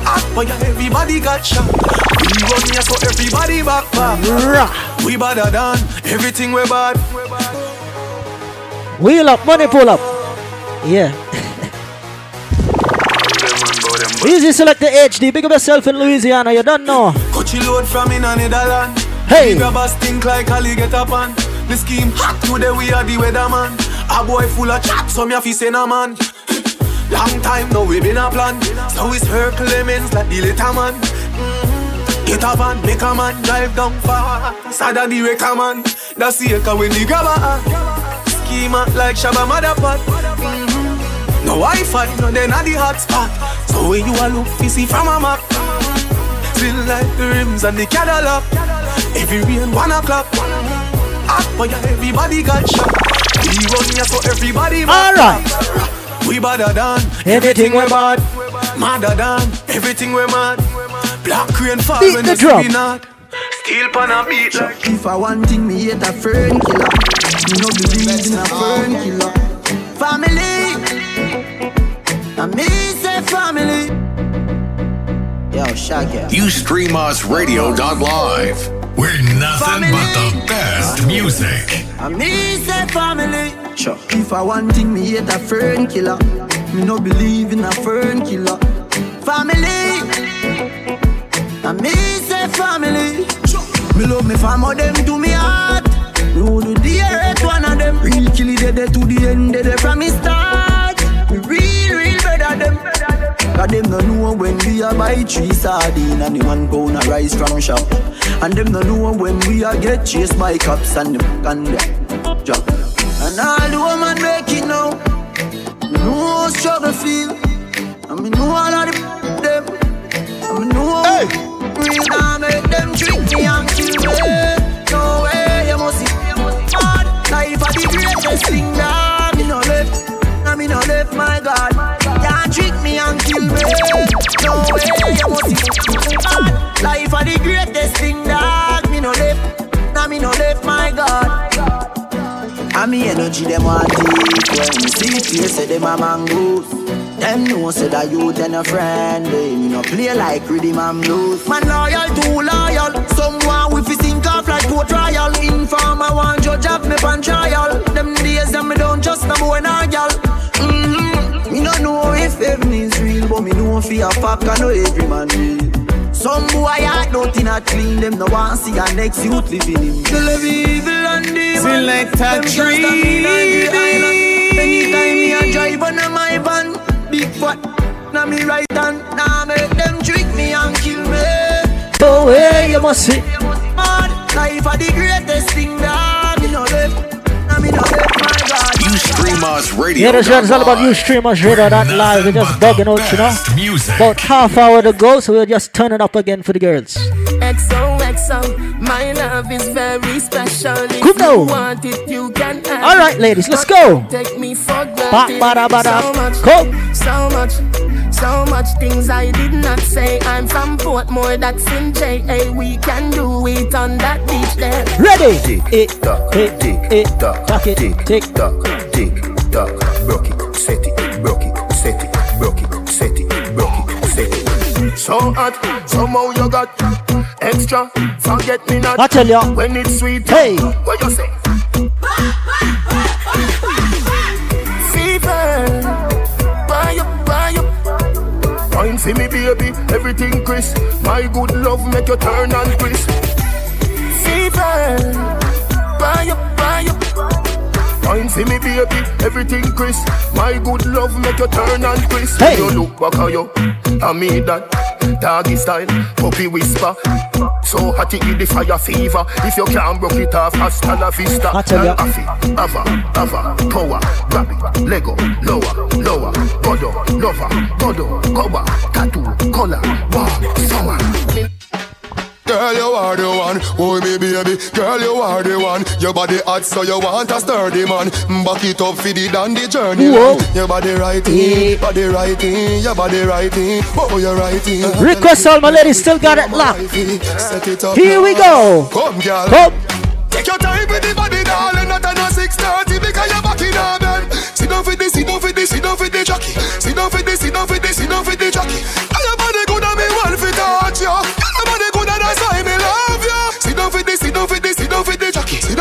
Hot fire, everybody got shot. We run here so everybody back back. We better than everything we bad. Wheel up, money pull up. Yeah. [laughs] Easy select the HD. Big up yourself in Louisiana. You don't know. Coachy load from in a Netherland. Hey. Grab a stink like Ali get up on. The scheme hot today we are the weatherman. A boy full of chat, so me a fi say no man. Long time now we been a plan. So we circle lemons like the little man. Mm-hmm. Get a van, make a man drive down far. Sada the wrecker man. That's the echo when the grabber. Schema like Shabba Motherpot. Mm-hmm. No Wi-Fi, no then at the hot spot. So when you a look, you see from a map. Still like the rims and the Cadillac. Every rain one o'clock. Hot fire, everybody got shot. We run here so everybody All right. We better than Everything we bad. Madder than everything we mad. Black rain fall Beat when the you drum. see the knot. Steel pan a beat like If I want thing, me hate a fern killer. Me no believe in a fern killer. Family, and me say family. Yo, Shaggy. You stream us radio.live. We're nothing but the best music. And me say family. Sure. If I want thing, me hate a fern killer. Me no believe in a fern killer. Family, and me say family. Me love me family, them to me heart. Me would do the earth one of them. Real killy dead to the end, dead from me start. Me real, real better them. Cause them the no know when we a buy three sardine and the one pound a rice from shop. And them the no know when we a get chased by cops and them can drop. And all the woman make it now. Me know how struggle feel. And me know all of the them. And me know hey. real make them trick me and kill me. No way, you must see. Hard life are the greatest thing that No way, you must see. Hard life are the greatest thing that me no left. And me no left, my God. And me energy them want take When me see clear say them a mangoes Them know say that you and a friend They me no play like rhythm and blues Man loyal, too loyal Someone with his sink off like port royal Informer one judge have me pan trial Them days them me don't trust no boy nor gal mm-hmm. Me no know if heaven is real But me know fi a fuck I know every man real. Some boy heart nothing a clean Them no want see a next youth living in. They live evil and demon. Select a Them just a mean and the island. Anytime me a drive on a my van Big fat na me right hand. Now make them trick me and kill me. No way, you must see. Life are the greatest thing my God You stream us radio. Yeah, the show's all about you streamers radio that live. We're just bugging out, you know. About half hour to go, so we'll just turn it up again for the girls. XOXO, my love is very special. If Come you want it, you can have All right, ladies, let's go. Take me for granted. ba-da- ba-da. So much, Come. so much, so much things I did not say. I'm from Portmore, that's in JA. We can do it on that beach there. Ready? Tick tock, tick tock, Tuck it, tick tock, tick tock, broke it, set it, broke it, set it, broke it, set it, broke it, set it. So hot, somehow you got extra. Forget me not. I tell ya. When it's sweet. Hey. What you say? For me, baby. Everything crisp. My good love make you turn and crisp. Fever, buy up, buy up. Wine for me, baby. Everything crisp. My good love make you turn and crisp. Hey. You look back at you. I mean that. Doggy style, puppy whisper. So hot it the fire fever. If you can't broke it off, hasta la vista. I tell ya. Afi, ava, ava, power, grab it, Lego, lower, lower, godo, lover, godo, cover, tattoo, color, wow, summer. Girl, you are the one. Oh, me baby. Girl, you are the one. Your body hot, so you want a sturdy man. Back it up for the dandy journey. Whoa. Your body righty, body righty, your body righty. Oh, you're righty. Request all my ladies still got it locked. Set it up. Here we go. Come, girl. Come. Take your time with the body, darling. Not on a 630 because you're back in our bed. Sit down for this, sit down for this, sit down for the jockey. Sit down for this, sit down for this, sit down for the jockey. And your body good on me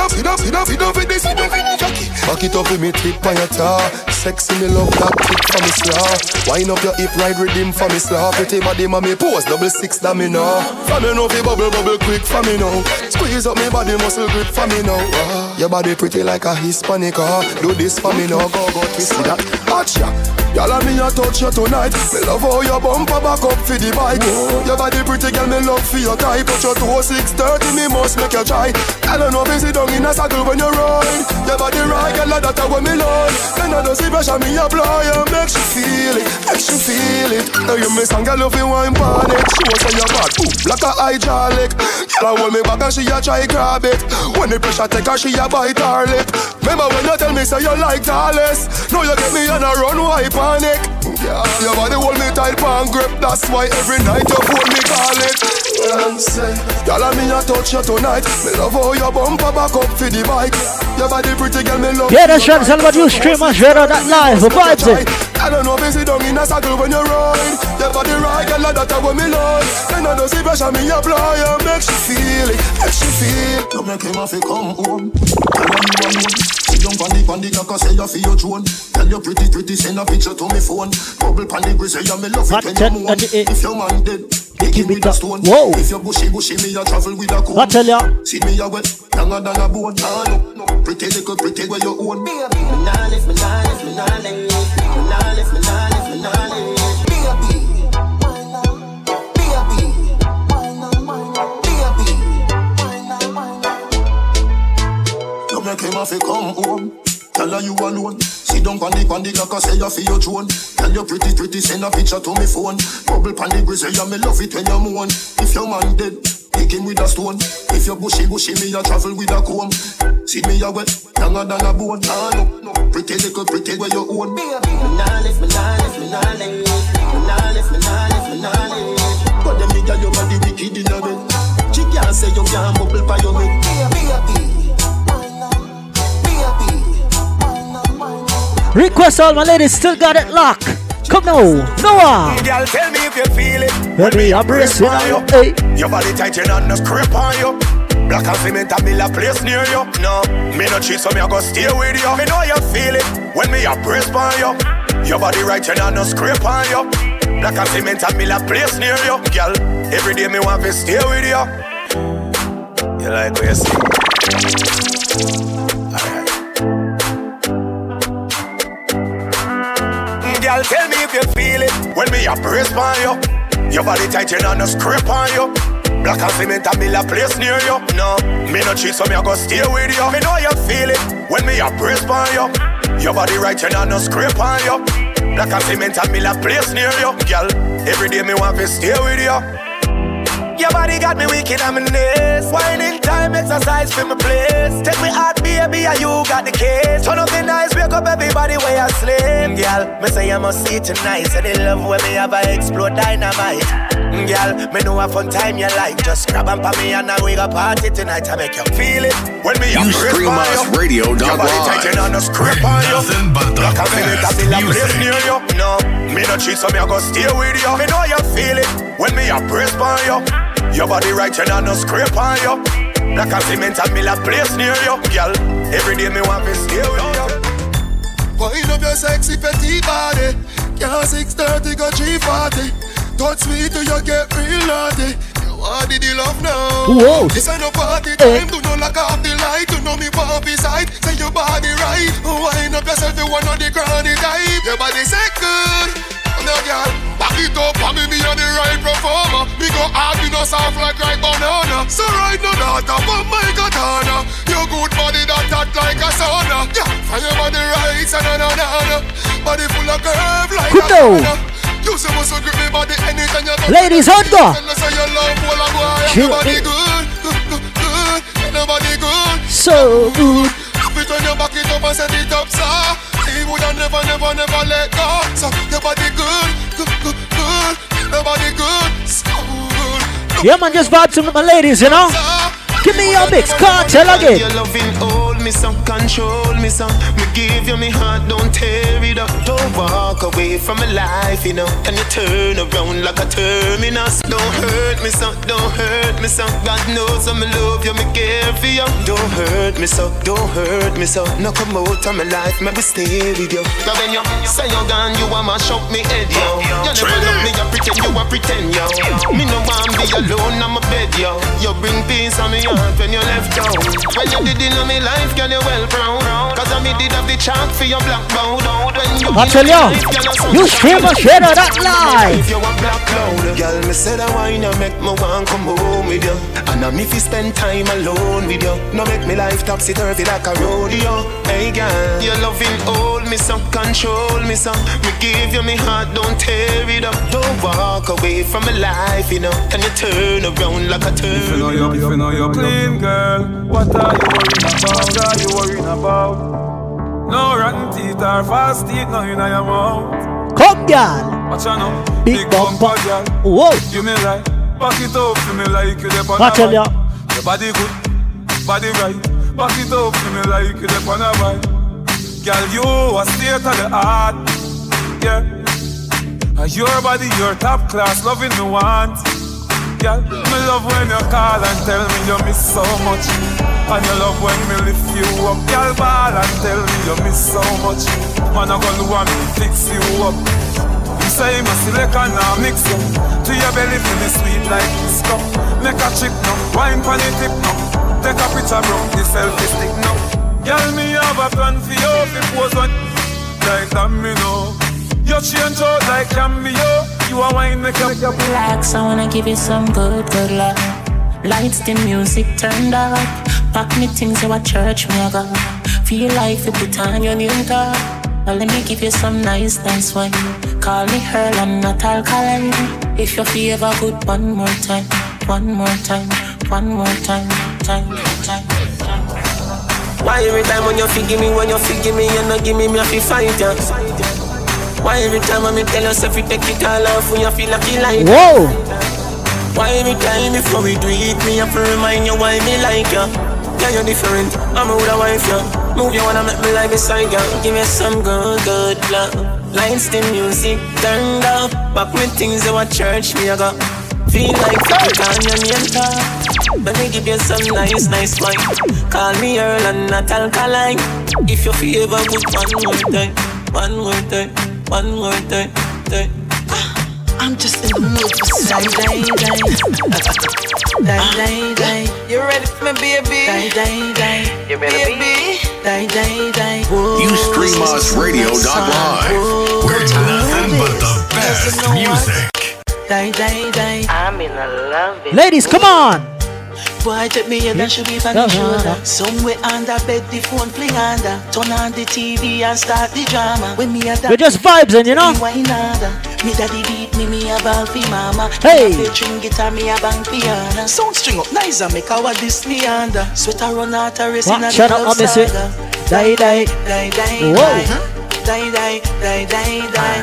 up, it up, it up, this. Back it up with me tip on your tar. Sexy me love that tip for me slaw. Wine up your hip, ride rhythm for me slaw. Pretty body, mommy pose double six that me know. For me know fi bubble bubble quick for me now. Squeeze up me body, muscle grip for me now. Uh, your body pretty like a Hispanic. Uh. Do this for me now, go go twist that. hot Acha. Y'all me a touch you tonight. Me love how your bumper back up for the bike. Your body pretty girl, me love for your type. Touch your toe six thirty, me must make you try. I know busy down in a circle when you ride. Your body right, girl, that a what me love. Then I don't see pressure, me apply and make she feel it, make she feel it. Now you miss and girl, love you wine panic. She was say your bad, ooh, like a hydraulic. Girl, I hold me back and she a try grab it. When the pressure take her, she a bite her lip. Remember when you tell me say you like tallest? Now you get me on a run panic. Yeah, your body hold me tight pan grip. That's why every night you hold me call it. Y'all me a touch you tonight. Me love how your bumper back up for the bike. Your body pretty girl, me love. Yeah, that's right. About you stream my share that live. Vibes it. I don't know if you sit down in a circle when you ride. Your body right, girl, that a what me love. Then I don't see pressure, me apply and make she feel it, make she feel. You make him have to come home. Tell him you alone. Sit down on the on the cock and say you feel your drone. Tell you pretty pretty send a picture to me phone. Bubble pan the grizzly, yeah me love it when you moan. If your man dead. Give me the stone. Whoa. If you bushy bushy, me a travel with a comb. I tell ya. See me a wet, younger than a bone. Nah, no, no. Pretty little pretty where you own. Me nah live, me nah live, me nah live. Live, me nah live, me nah. You make him have to come home. Tell you alone. Sit down on on feel your you pretty pretty send a picture to me phone. Bubble pan the grizzly, me love it when you moan. If your man dead, pick him with a stone. If you bushy bushy, me a travel with a comb. See me a wet, younger than a bone. Ah no, no, pretty little pretty where you own. Me nah live, me nah live, me nah live. Me nah live, me nah live, me nah live. But them nigga your body wicked in a bed. She can't say you can't bubble by your head. Request all my ladies still got it locked. Come now, Noah. Girl, tell me if you feel it. Let me embrace you. Hey. Your body tight, you not no scrape on you. Black and cement and me la place near you. No, me no cheat, so me a go stay with you. Me know you feel it when me a brace on you. Your body right, you not no scrape on you. Black and cement and me la place near you. Girl, every day me want to stay with you. You like what you see? Alright. Girl, tell me when me a brace on you. Your body tight, you not no scrape on you. Black and cement and me la place near you. No, me no cheat, so me a go stay with you. Me know you feel it when me a brace on you. Your body right, not no scrape on you. Black and cement and me la place near you. Girl, every day me want to stay with you. Your body got me I'm in this. Whining time, exercise for my place. Take me out, baby, and you got the case. Turn up the nice, wake up everybody where you sleep. Girl, me say I must see tonight. Say they love when me have a explode dynamite. Girl, me know a fun time you like. Just grab and pop me and I wake up party tonight. I make you feel it. When me You a stream on us radio Your dot body live. tight, know, no scrape on you. But the Black and cement, I best feel a place near you. No, me no cheat, so me a go stay with you. Me know you feel it when me a brace on you. Your body right, you know, no scrape on you. Black and cement and me la place near you, girl. Every day me want to stay with you. Wind up your sexy petite body. Can't 630 go 340. Touch me till you get real naughty. You want the love now. Whoa. This ain't no party eh. time. Do not lock off the light. You know me pop beside. Say your body right. Wind up yourself. You want the granny type. Your body say good. Now, girl, back it up, me, me on the right performer. Me go hard, me no soft like right banana. So right now, up on my katana. Your good body that hot like a sauna. Yeah, your body right, so na na na. Body full of curve like Good a banana. You say must grip me body anytime you Ladies, hot go. Tell us love, all of boy. Chill Everybody [laughs] good, good, good, good. Good. So good. Have it when you back it up and set it up, sir. Woulda never, never, never let go. So your body good, good, good, good. Your body good, so good. Yeah, man, just vibe to my ladies, you know. Give me your mix, cartel again. Your loving hold me some, control me some. Me give you me heart, don't tear it up. Don't walk away from my life, you know. Can you turn around like a terminus? Don't hurt me some, don't hurt me some. God knows I'm love you, me care for you. Don't hurt me so, don't hurt me so. No come out of my life, maybe stay with you. Now when you say you're gone, you want to shock me head, yo. You never love me, you pretend, you want pretend, yo. Me no want be alone on my bed, yo. You bring peace on me heart when you left down. When you did in my life, girl, you well proud. Cause I me did have the chant for your black bound. When you I tell you, you stream a share of that live. If you a black cloud, girl, me said I wine and make me want come home with you. And I'm if you spend time alone with you. No make me life topsy turvy like a rodeo. Hey girl, your loving hold me some, control me some. Me give you me heart, don't tear it up. Don't walk away from my life, you know. Can you turn around like a turn? If you know you're, if you know you're clean, girl, what are you worrying about? Are you worrying about? No rotten teeth or fast teeth, no in your mouth. Come, girl. Watch out now, Big big bumper, girl. Whoa. You me like, back it up to me like you dep on I a bike. Your body good, body right. Back it up to me like you dep on a bike. Girl, you a state of the art, yeah. And your body, your top class, loving me want. Girl, me love when you call and tell me you miss so much. And you love when me lift you up. Girl, ball and tell me you miss so much. Man, I gonna want me fix you up. You say you must select and now mix up. To your belly feel me sweet like this cup. Make a chick no, wine pon the tip no. Take a picture bro, the selfie stick no. Girl, me have a plan for you. If it was one like that, me know. You change out like cameo. You a wine make up. Relax, I wanna give you some good, good love. Lights, the music turned up. Pack me things you a church me a go. Feel like you put on your new top. Now let me give you some nice, nice wine. Call me Earl, I'm not alkaline. If you feel ever good, one more time, one more time, one more time, time, time. Why every time when you feel me, when you feel give me, you not give me, me a fi fight ya. Why every time when me tell yourself you take it all off when you feel like you like Whoa. Why every time before we do it, me have to remind you why me like ya. Yeah, you're different. I'm a older wife, ya. Move you wanna make me like beside ya. Give me some good, good love. Lights, the music turned up. Back with things you a church, me a got Feel like put on your name tag. Let me give you some nice, nice wine. Call me Earl and not alkaline. If you feel ever good, one more time, one more time, one more time, time. Ah, I'm just in the mood for some day, day. Die, die, die. You ready for me, baby? Die, die, die. You ready, baby? Us radio.live. We're nothing but the best music. Die, die, die. I'm in love. Ladies, come on. Boy, take me and should be on Yeah, the shoulder. Somewhere under bed, the phone fling under. Turn on the TV and start the drama. When me a We're just vibes in, you know? Wine harder. Me daddy beat me, me a ball fi mama. Hey. Me a string guitar, me a bang piano. Sound string up nice and make our this me under. Sweater run out a race in a What? Shut up, club I miss it. saga. Die, die. Die, die, Whoa. die. Die, die, die, die, die.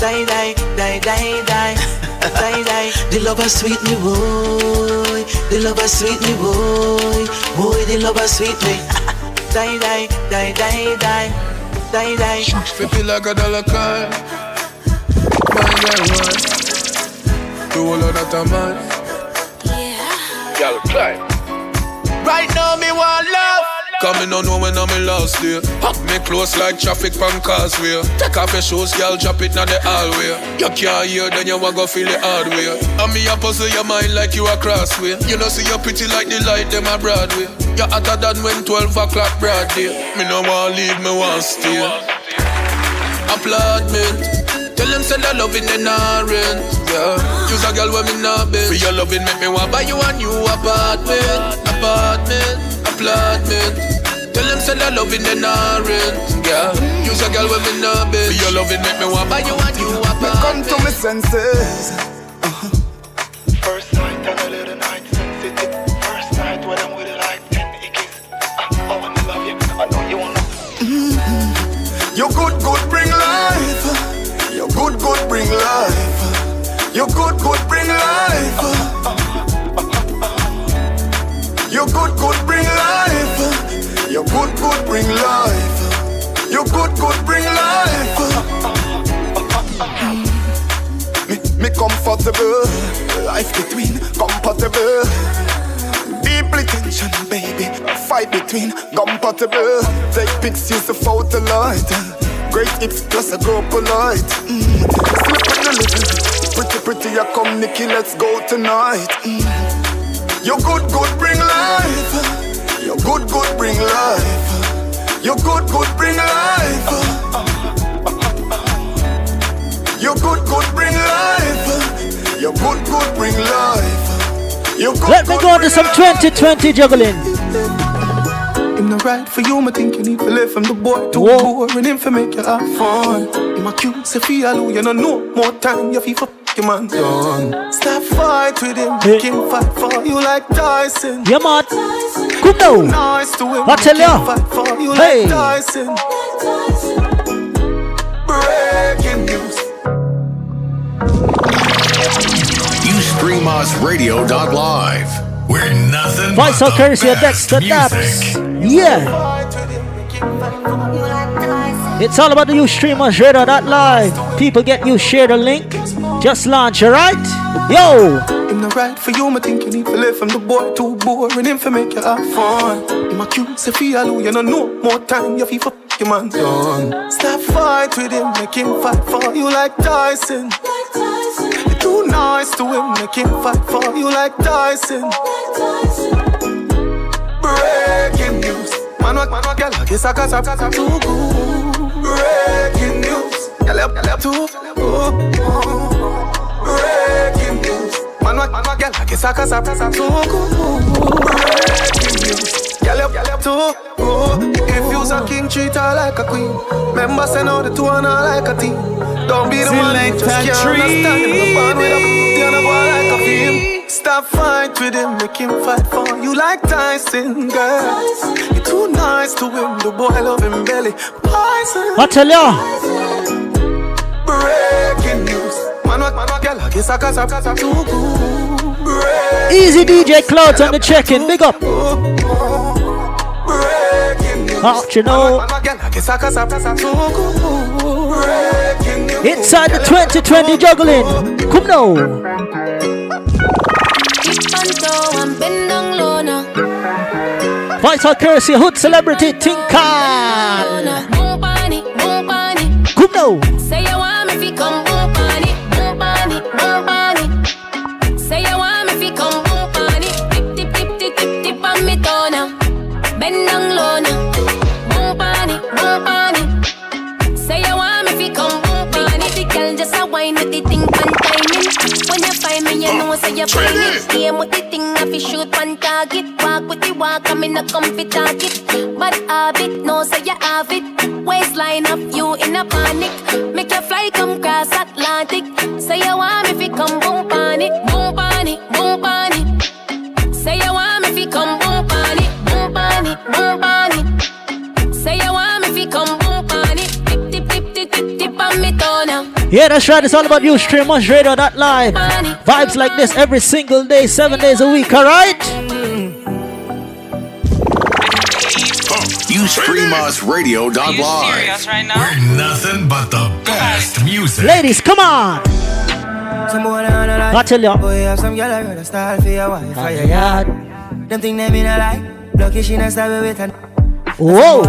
Die, die, die, die, die. Die, [laughs] die. [laughs] The lover sweet me, boy. The lover sweet me, boy. Boy, the lover sweet me. [laughs] Die, die, die, die, die. Die, die. Fifty like a dollar coin. My girl one. Do all of that a man. Girl, climb. Right now me want love. Coming on know when I'm in last day. Hop me close like traffic from causeway. Take off your shoes, girl, drop it in the hallway. You can't hear, then you want go feel the hard way. And me a puzzle your mind like you a crossway. You know see you pretty like the light them a Broadway. You hotter than when 12 o'clock broad day. Me no want leave, me want stay. Applaudment. Tell them send a loving in a rent. Yeah. Use a girl when me not bed. For your loving make me want buy you a new apartment. Apartment. Applaudment. Tell them send a loving in a rent. Yeah. Use a girl when me not bed. For your loving make me want buy you a new apartment. Come to me senses. First night and a little night sensitive. First night when I'm with you like ten ickies. Uh, oh, I wanna love you. I know you wanna. Mm-hmm. You good, good, bring life. You good, good, bring life. You good, good, bring life. Uh, uh, You good, good, bring life. Your good, good bring life. Your good, good bring life. Me, me comfortable. Life between compatible. Deeply tension, baby. Fight between compatible. Take pics, use the photo light. Great hips plus a girl polite. Mm. Slip in the. Pretty, pretty, I come, Nikki, let's go tonight. Mm. Your good, good bring life. Your good, good bring life. Your good, good bring life. Your good, good bring life. Your good, good bring life. Your good, Let me go on to some 2020 juggling. Him no right for you, me think you need to live from the boy too boring him for make you have fun. Him a cute, say feel you no more time you feel for your man done. Stop fight with him, make him fight for you like Tyson. Yeah, man. Come now. Nice to him, I tell make ya. fight for you Hey. like Tyson. Breaking news. You stream us radio.live. We're nothing Voice but of the courtesy of best Dexter music. Daps. Yeah. It's all about the you streamers radio that live. People get you share the link. Just launch, alright? Yo! Him no right for you, me think you need to live from the boy too boring him for make you have fun. Him a cute, say feel you no know more time you feel for your man done. Stop fight with him, make him fight for you like Tyson. You're too nice to him, make him fight for you like Tyson. Breaking news, man, what, man, what, girl, I guess I got some too good. Breaking news, girl, up, girl, up, too. Breaking news, man, what, man, what, girl, I guess I got some too. Breaking news, girl, up, girl, up, too good. If you's a king, treat her like a queen. Say no, the two like a team. Don't be the one who just can't tree. understand him. The band with a booty and a boy like a film. Stop fight with him, make him fight for you like Tyson, girl. You're too nice to him, the boy love him belly. Poison. I tell ya. Breaking news. Man, what, man, what, girl, I guess I got too. Breaking Easy DJ Clouds on the check-in. Big up. Good. Breaking news. Inside the 2020 juggling. Come now. Panto and bend down low now. Voice of courtesy hood celebrity Tinkan. Boom pani, boom pani. Come now. Thing pan timing. When you find me, you know say you find it. Game with the thing, I fi shoot pan target. Walk with the walk, I'm in a comfy target. But habit, no say you have it. Waistline of you in a panic. Make you fly come cross Atlantic. Say you want me fi come boom pani, boom pani, boom pani. Say you want me fi come boom pani, boom pani, boom pani. Yeah, that's right. It's all about you Stream streamers radio that live. Vibes like this every single day, seven days a week, alright? You stream us radio.live. We're nothing but the best music. Ladies, come on. Some boy on a I tell ya. Boy, have some girl I run a style for your wife, for Fire yard. Them think them in a lie. Lucky she not stab with an. Whoa.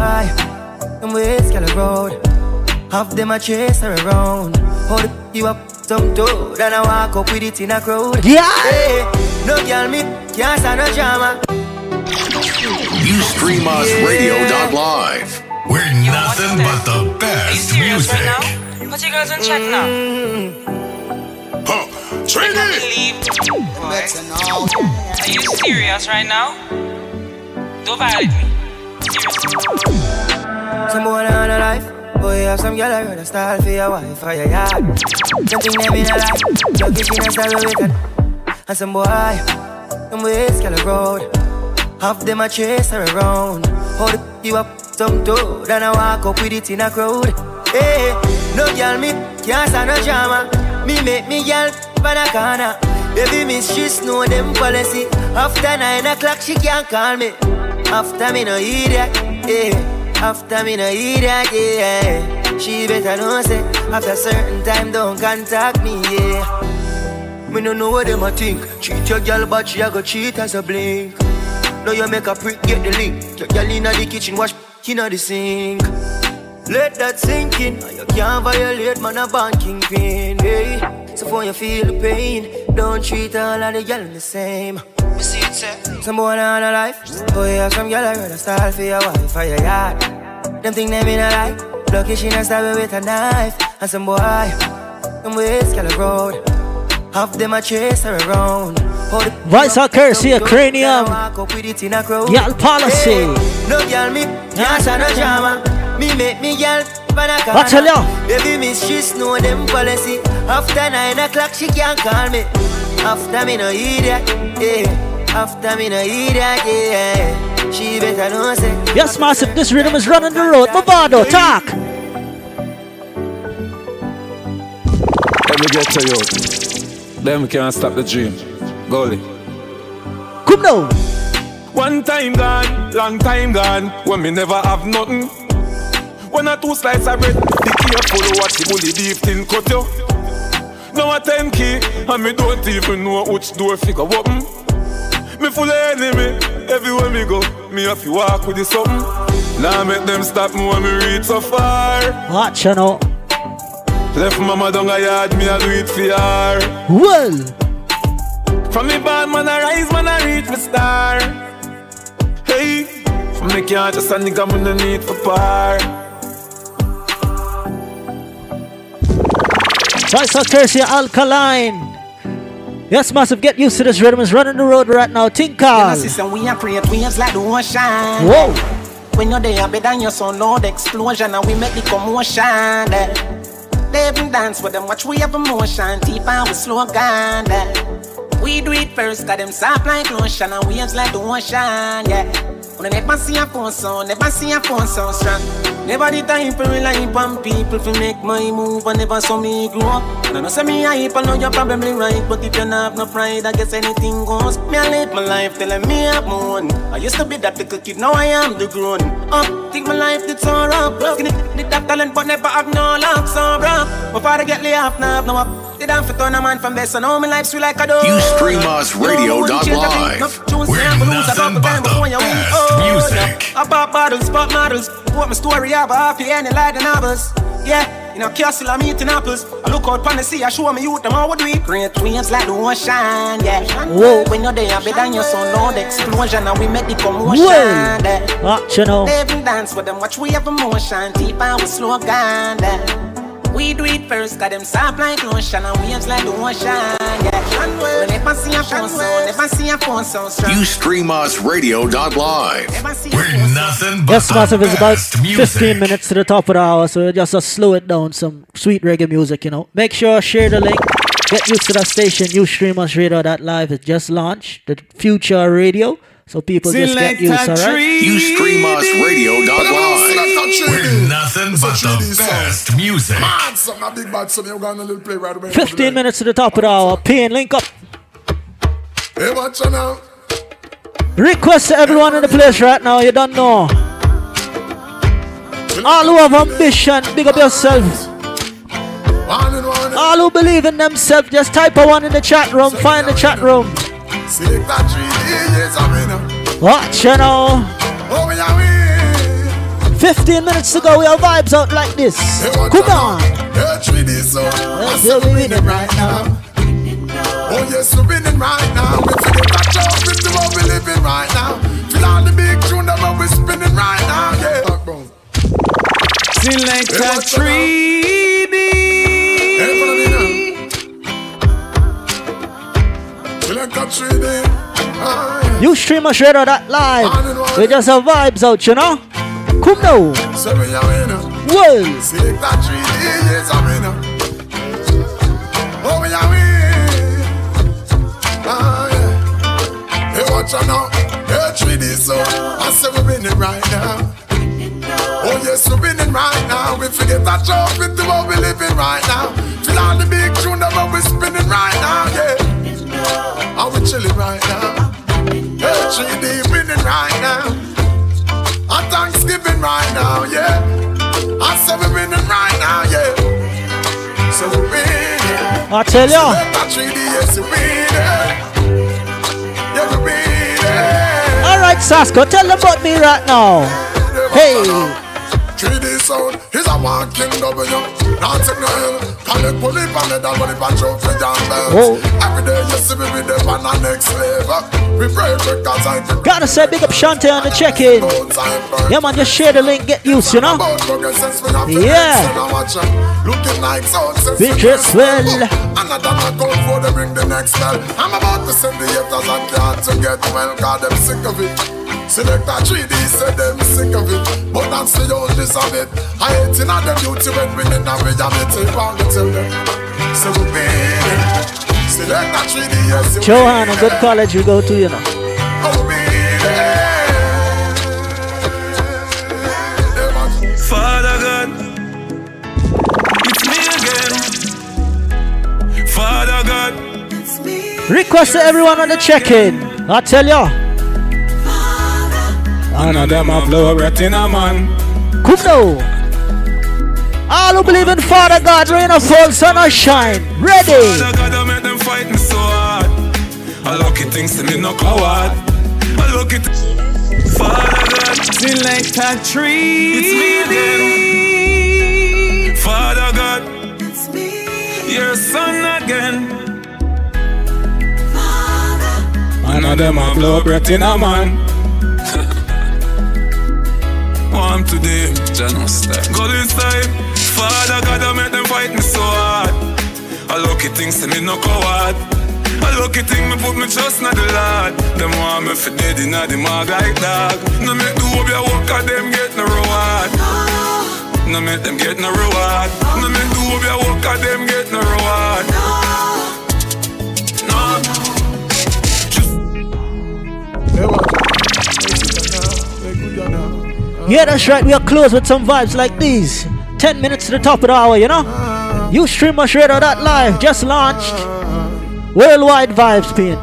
Them ways girl road. Half them a chase her around. Hold you up some toe, then I walk up with it in a crowd. Yeah. Hey, no girl me can't stand no drama. You stream us radio.live. We're nothing but the best music. Put your girls on check now. Mm-hmm. Huh. I can't believe. Are you serious right now? Don't violate me. Some boy on a life. Boy, have some girl I run a style for your wife, for your yard. Think them in a. Lucky she not stab with an. And some boy, them ways girl road. Half them a chase her around. Hold you up some toe, then I walk up with it in a crowd. Hey, no girl me can't stand no drama. Me make me girl pan a corner. Baby miss she know them policy. After nine o'clock she can't call me. After me no idiot. yeah. After me no eat that, yeah. She better know say after certain time don't contact me, yeah. Me no know what them a think. Cheat your girl, but she a go cheat as a blink. Now you make a prick get the link. Your girl inna the kitchen wash inna the sink. Let that sink in. You can't violate man a born kingpin, hey. So for you feel the pain, don't treat all of the girl the same. You see it. Some boy on a life. Oh yeah, some girl I rather style for your wife or your yard. Them think them in a life. Lucky she not stab with a knife. And some boy, them ways girl road. Half them a chase her around. Vice of Curse Cranium. Y'all policy. No girl me, yes and no drama. Me make me girl. I tell ya. Baby miss, she know them policy. After nine o'clock, she can't call me. After me no idiot, yeah. After me no idiot, yeah. She better know say. Yes, massive. This rhythm is running the road. Mavado, talk. Let me get to you. Them can't stop the dream. Goalie. Come now. One time gone, long time gone. When me never have nothing. When I two slices of bread, be careful what the bully deep thing cut you. Now a ten key, and me don't even know which door figure open. Me full of enemy, everywhere me go, me have to walk with the something. Now make them stop me when me reach so far. Watch you know. Left mama down a yard, me a do it for her. Well. From me bad man I rise, man I reach me star. Hey, from me can't just a nigga me no need for par. Vice of Curse Alkaline. Yes, massive, get used to this rhythm. is running the road right now. Tinkal. system, we are create waves like the ocean. Whoa. When you're there, better than your son, Lord explosion, and we make the commotion. eh. They even dance with them, watch we have emotion, deep and we slow down. eh. We do it first, got them soft like lotion, and waves like the ocean, yeah. I never see a phone sound, never see a phone sound strong. Never the time for rely on people to make my move, and never saw me grow up. And I know say me hype, I know you're probably right, but if you not have no pride, I guess anything goes. Me I live my life telling me I'm one. I used to be that little kid, now I am the grown up. Think my life did so rough. Skinny, did that talent, but never have no luck, so rough. My father get laid off, now have no up. Did I fit on a man from there, so now my life's sweet like a dog. You stream us radio.live. We're nothing but the best. I pop bottles, pop models. What my story about happy ending like the novels. Yeah, in a castle I'm eating apples. I look out on the sea, I show me youth them how we do it. Great waves like the ocean, yeah. Whoa. When you're there, better than your son, no the explosion, and we make the commotion. Whoa. yeah. Watch you know. They even dance with them, watch we have emotion, deep and we slow down. yeah. We do it first, got them soft like lotion and waves like the ocean. Yeah, we never see a phone sound, never see a phone sound strong. You stream us radio.live. We're nothing but Yes, massive. the It's about best music. 15 minutes to the top of the hour, so just to slow it down. Some sweet reggae music, you know. Make sure share the link. Get used to that station. You stream us radio.live. It just launched the future radio, so people just get used. All right. You stream us radio.live. We're nothing but the best music. Mad something, a big bad something. You're gonna little play right away. 15 minutes to the top of the hour. Paying link up. Hey, watch out now. Request to everyone in the place right now. You don't know. All who have ambition, big up yourself. All who believe in themselves, just type a one in the chat room. Find the chat room. Select that three years of winner. Watch you know. Oh, we are we. 15 minutes to go. We are vibes out like this. Come on. Hey, three days so. I Let's we with winning right now. Oh yes, we're winning right now. We feel the catch up with the what we living right now. Feel all the big tune that we're spinning right now. Yeah. Select Hey, a watch You stream us radio that live. We just have vibes out, you know. Come now. So we are winner. Well. Select that 3D. Yes, I'm winner. Oh, we are winner. Ah, yeah. Hey, watch out now. Hey, 3D, so I say we're winning right now. Oh, yes, we're winning right now. We forget that job into what we're living right now. Feel all the big tune that we're spinning right now, yeah. Are we chilling right now? Hey, three deep in it right now. A Thanksgiving right now, yeah. I said we're in it right now, yeah. So we're in. I tell ya. All right, Sasco, tell them about me right now. Hey. 3D sound is a one king W. Not take no hill. Call it pull it on the down, but it punch out for young bells. Every day you see me with the on the next level. We pray because I Gotta say big up Shante on the check-in. Yeah man, just share the link, get used, you know. Yeah. Looking like so Bitch as well. Another knock out for the bring the next bell. I'm about to send the haters and can't to get well, cause them sick of it. Select a 3D, say them sick of it. But that's the only of it. I hate in the beauty when we in a way of it. Take on the tell them. So we made Select a 3D, yes. Johan, a good college you go to, you know. Oh, Father God, it's me again. Father God, Request to everyone on the check-in. I tell ya. None of them have blow breath in a man. Kumno. All who believe in Father God, rain or fall, sun or shine. Ready. Father God, I make them fight me so hard. I lucky things to me no coward. I look it. Father God, select a tree. It's me again. Father God, it's me. Your son again. None of them have blow breath in a man. Warm today, Janos time. Father God, I make them fight me so hard. I lucky things to me no coward. I lucky thing me put me trust in the Lord. Them want me for dead in the mag like dog. No make do up your work, cause them get no reward. No make them get no reward. No make do up your work, cause them get no reward. Yeah, that's right. We are close with some vibes like these. 10 minutes to the top of the hour, you know? You stream us radio that live just launched. Worldwide vibes, pin.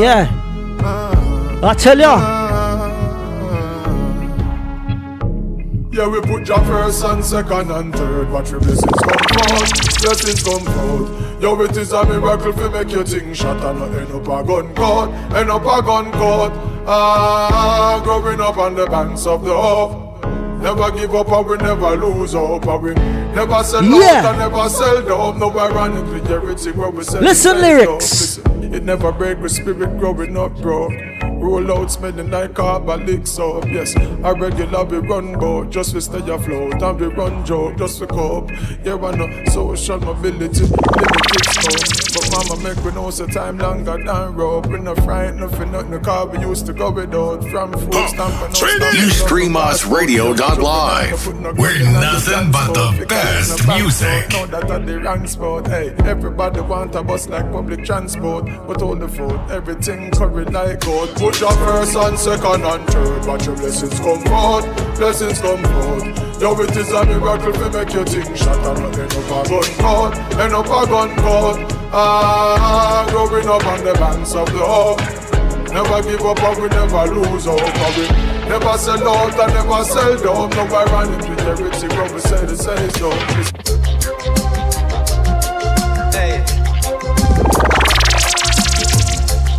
Yeah. I tell ya. Yeah, we put your first and second and third. Watch your blessings come forth, blessings come forth. Yo, it is a miracle to make your thing shot and not end up a gun court, end up a gun court. Ah, growing up on the banks of the Hope. Never give up and we never lose hope and we never sell Yeah. out and never sell dope. No ironically everything where we sell Listen is lyrics. Listen, It never break with spirit growing up, bro. Roll out smelling like carbolic soap, yes. I regular we run boat just to stay afloat and we run joke just to cope. Yeah, I know social mobility, But mama make we know so time longer than rope. We no frightened for nothing, the car we used to go without from food stamp and no You stream us radio.live. We're nothing but the best music. No, that are the wrong spot. Hey, everybody want a bus like public transport, but all the food, everything curry like gold. Put your first and second and third, watch your blessings come forth, blessings come forth. Yo, it is a miracle to make your thing shut and not end up a gun court, end up a gun court. Ah, growing up on the banks of the hope. Never give up and we never lose hope and we never sell out and never sell down. No ironically, everything what we say to say so.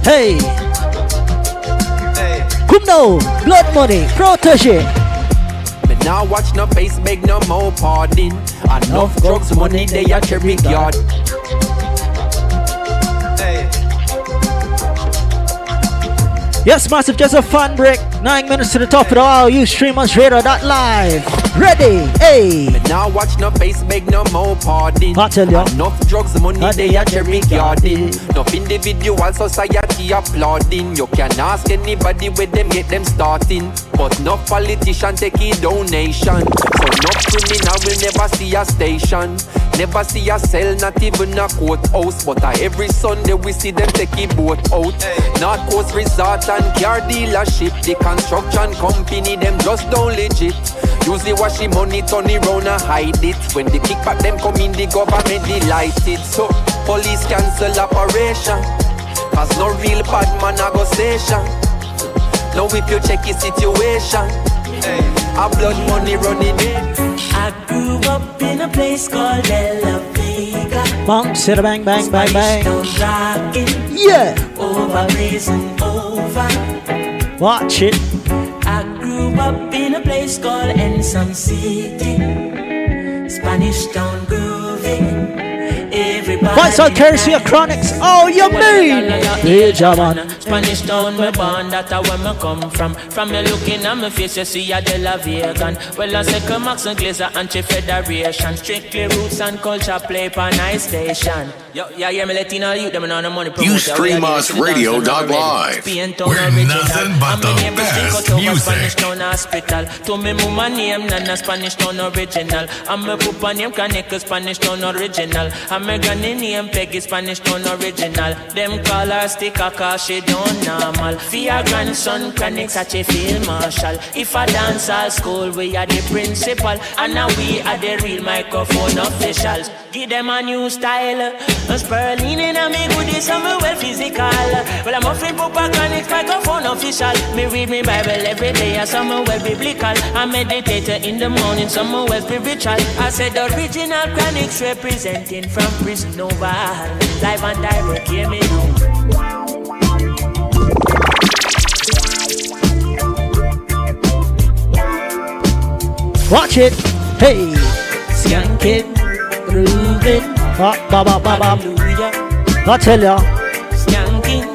Hey. Come now. Blood money. Protege. Me now watch no face, beg no more pardon. Enough drugs, money, they a cherry yard. Yes, massive. Just a fun break. Nine minutes to the top of the hour. You stream us live. Ready. Hey. Me now watch no face, make no more pardon. I tell ya. Enough drugs, money, they a cherry garden. Enough individual society applauding. You can ask anybody where them get them starting. But no politician take a donation. No criminal will never see a station. Never see a cell, not even a courthouse. But uh, every Sunday we see them take a boat out. North Coast Resort and car dealership. The construction company, them just don't legit. Usually wash the money, turn it and hide it. When the kickback them come in, the government delighted. So police cancel operation. Cause no real bad man a go station. Now if you check the situation, a blood money running in. I grew up in a place called Ella Vega. Bounce to the bang, bang, bang, bang. Stone rocking Yeah. Over blazing over. Watch it. I grew up in a place called Ensom City. Spanish Town grooving. Everybody. Voice on courtesy of Chronics. Oh, you mean? Yeah, Jaman. Spanish town me born, that's where me come from. From me looking at my face, you see a De La Vegan. Well, I say come Max and Glazer Anti-Federation. Strictly roots and culture play for nice station. Yo, yeah, yeah, me letting all you them on the money promote. You stream us radio.live. We're nothing but the best music. Spanish town hospital. To me mama name Nana Spanish town original. I'm a papa name Kaneka Spanish town original. I'm a granny name Peggy Spanish town original. Them call her sticker cause she don't normal. Your grandson Chronic such a field marshal. If I dance at school we are the principal. And now we are the real microphone officials. Give them a new style. A spurling in a me goodies and me well physical. Well I'm offering Papa Chronic microphone official. Me read me Bible every day and some well biblical. I meditate in the morning, some well spiritual. I said the original Chronics representing from prison over. Live and direct, hear me now. Watch it. Hey. Skanking, grooving. Ba, ba, ba, ba, ba. I tell ya. Skanking,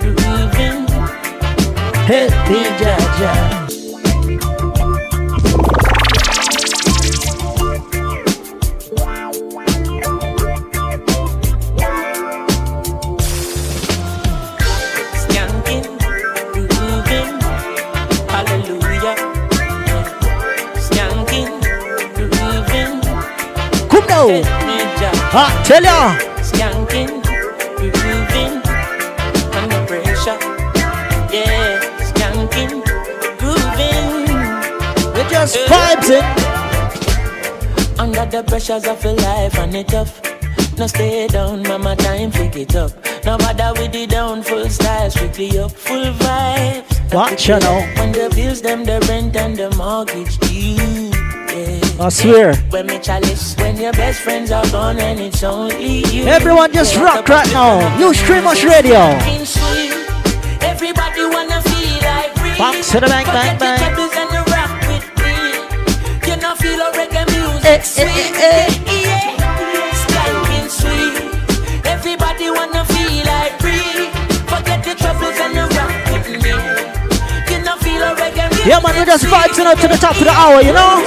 grooving. Hey, hey, ja, ja. Come now. Ah, tell ya. Skanking, grooving. Under pressure. Yeah, skanking, grooving. We just vibes it. Under the pressures of your life and it tough. No stay down, mama, time pick it up. No bother with the down, full style, strictly up, full vibes. Watch now. When the bills, them, the rent and the mortgage due. I swear. When me chalice, when your best friends are gone and it's only you. Everyone just rock right now. You stream us radio. Everybody wanna feel like to the bang, bang, bang. you rock with me. You know feel a reggae music Eh, eh, sweet. eh, Yeah, Skanking sweet. Everybody wanna feel like free. Forget your troubles and you rock with me. You know feel a reggae music Yeah, man, we just vibes it up to the top of the hour, you know?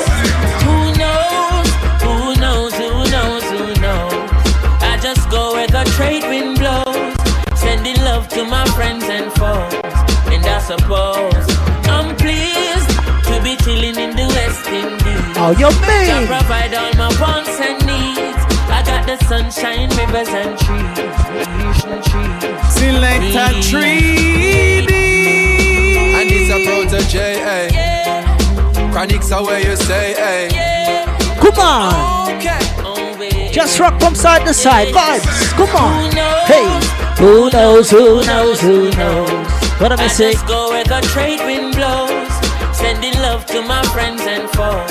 Go trade wind blows, sending love to my friends and foes. And I suppose I'm pleased to be chilling in the West Indies. Oh, you I mean? provide all my wants and needs. I got the sunshine, rivers and trees, trees and trees. Select a tree. And it's a protege, eh? Chronics are where you say, eh? Come on. Just rock from side to side. Vibes. Come on. Hey. Who knows? Who knows? Who knows? What am I I saying? just go where the trade wind blows, sending love to my friends and foes.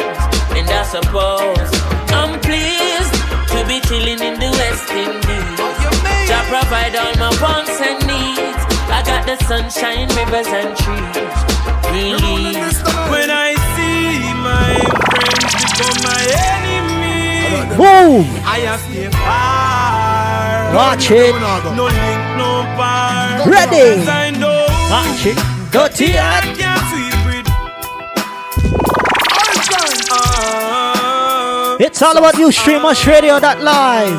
And I suppose I'm pleased to be chilling in the West Indies. To provide all my wants and needs. I got the sunshine, rivers and trees. Release. When I see my friends become my enemy, Boom. I have stay far. Watch it. No link, no bar. Ready. 'Cause I know. Watch it. Dirty I can't sweep with. It's all about you, stream us radio that live.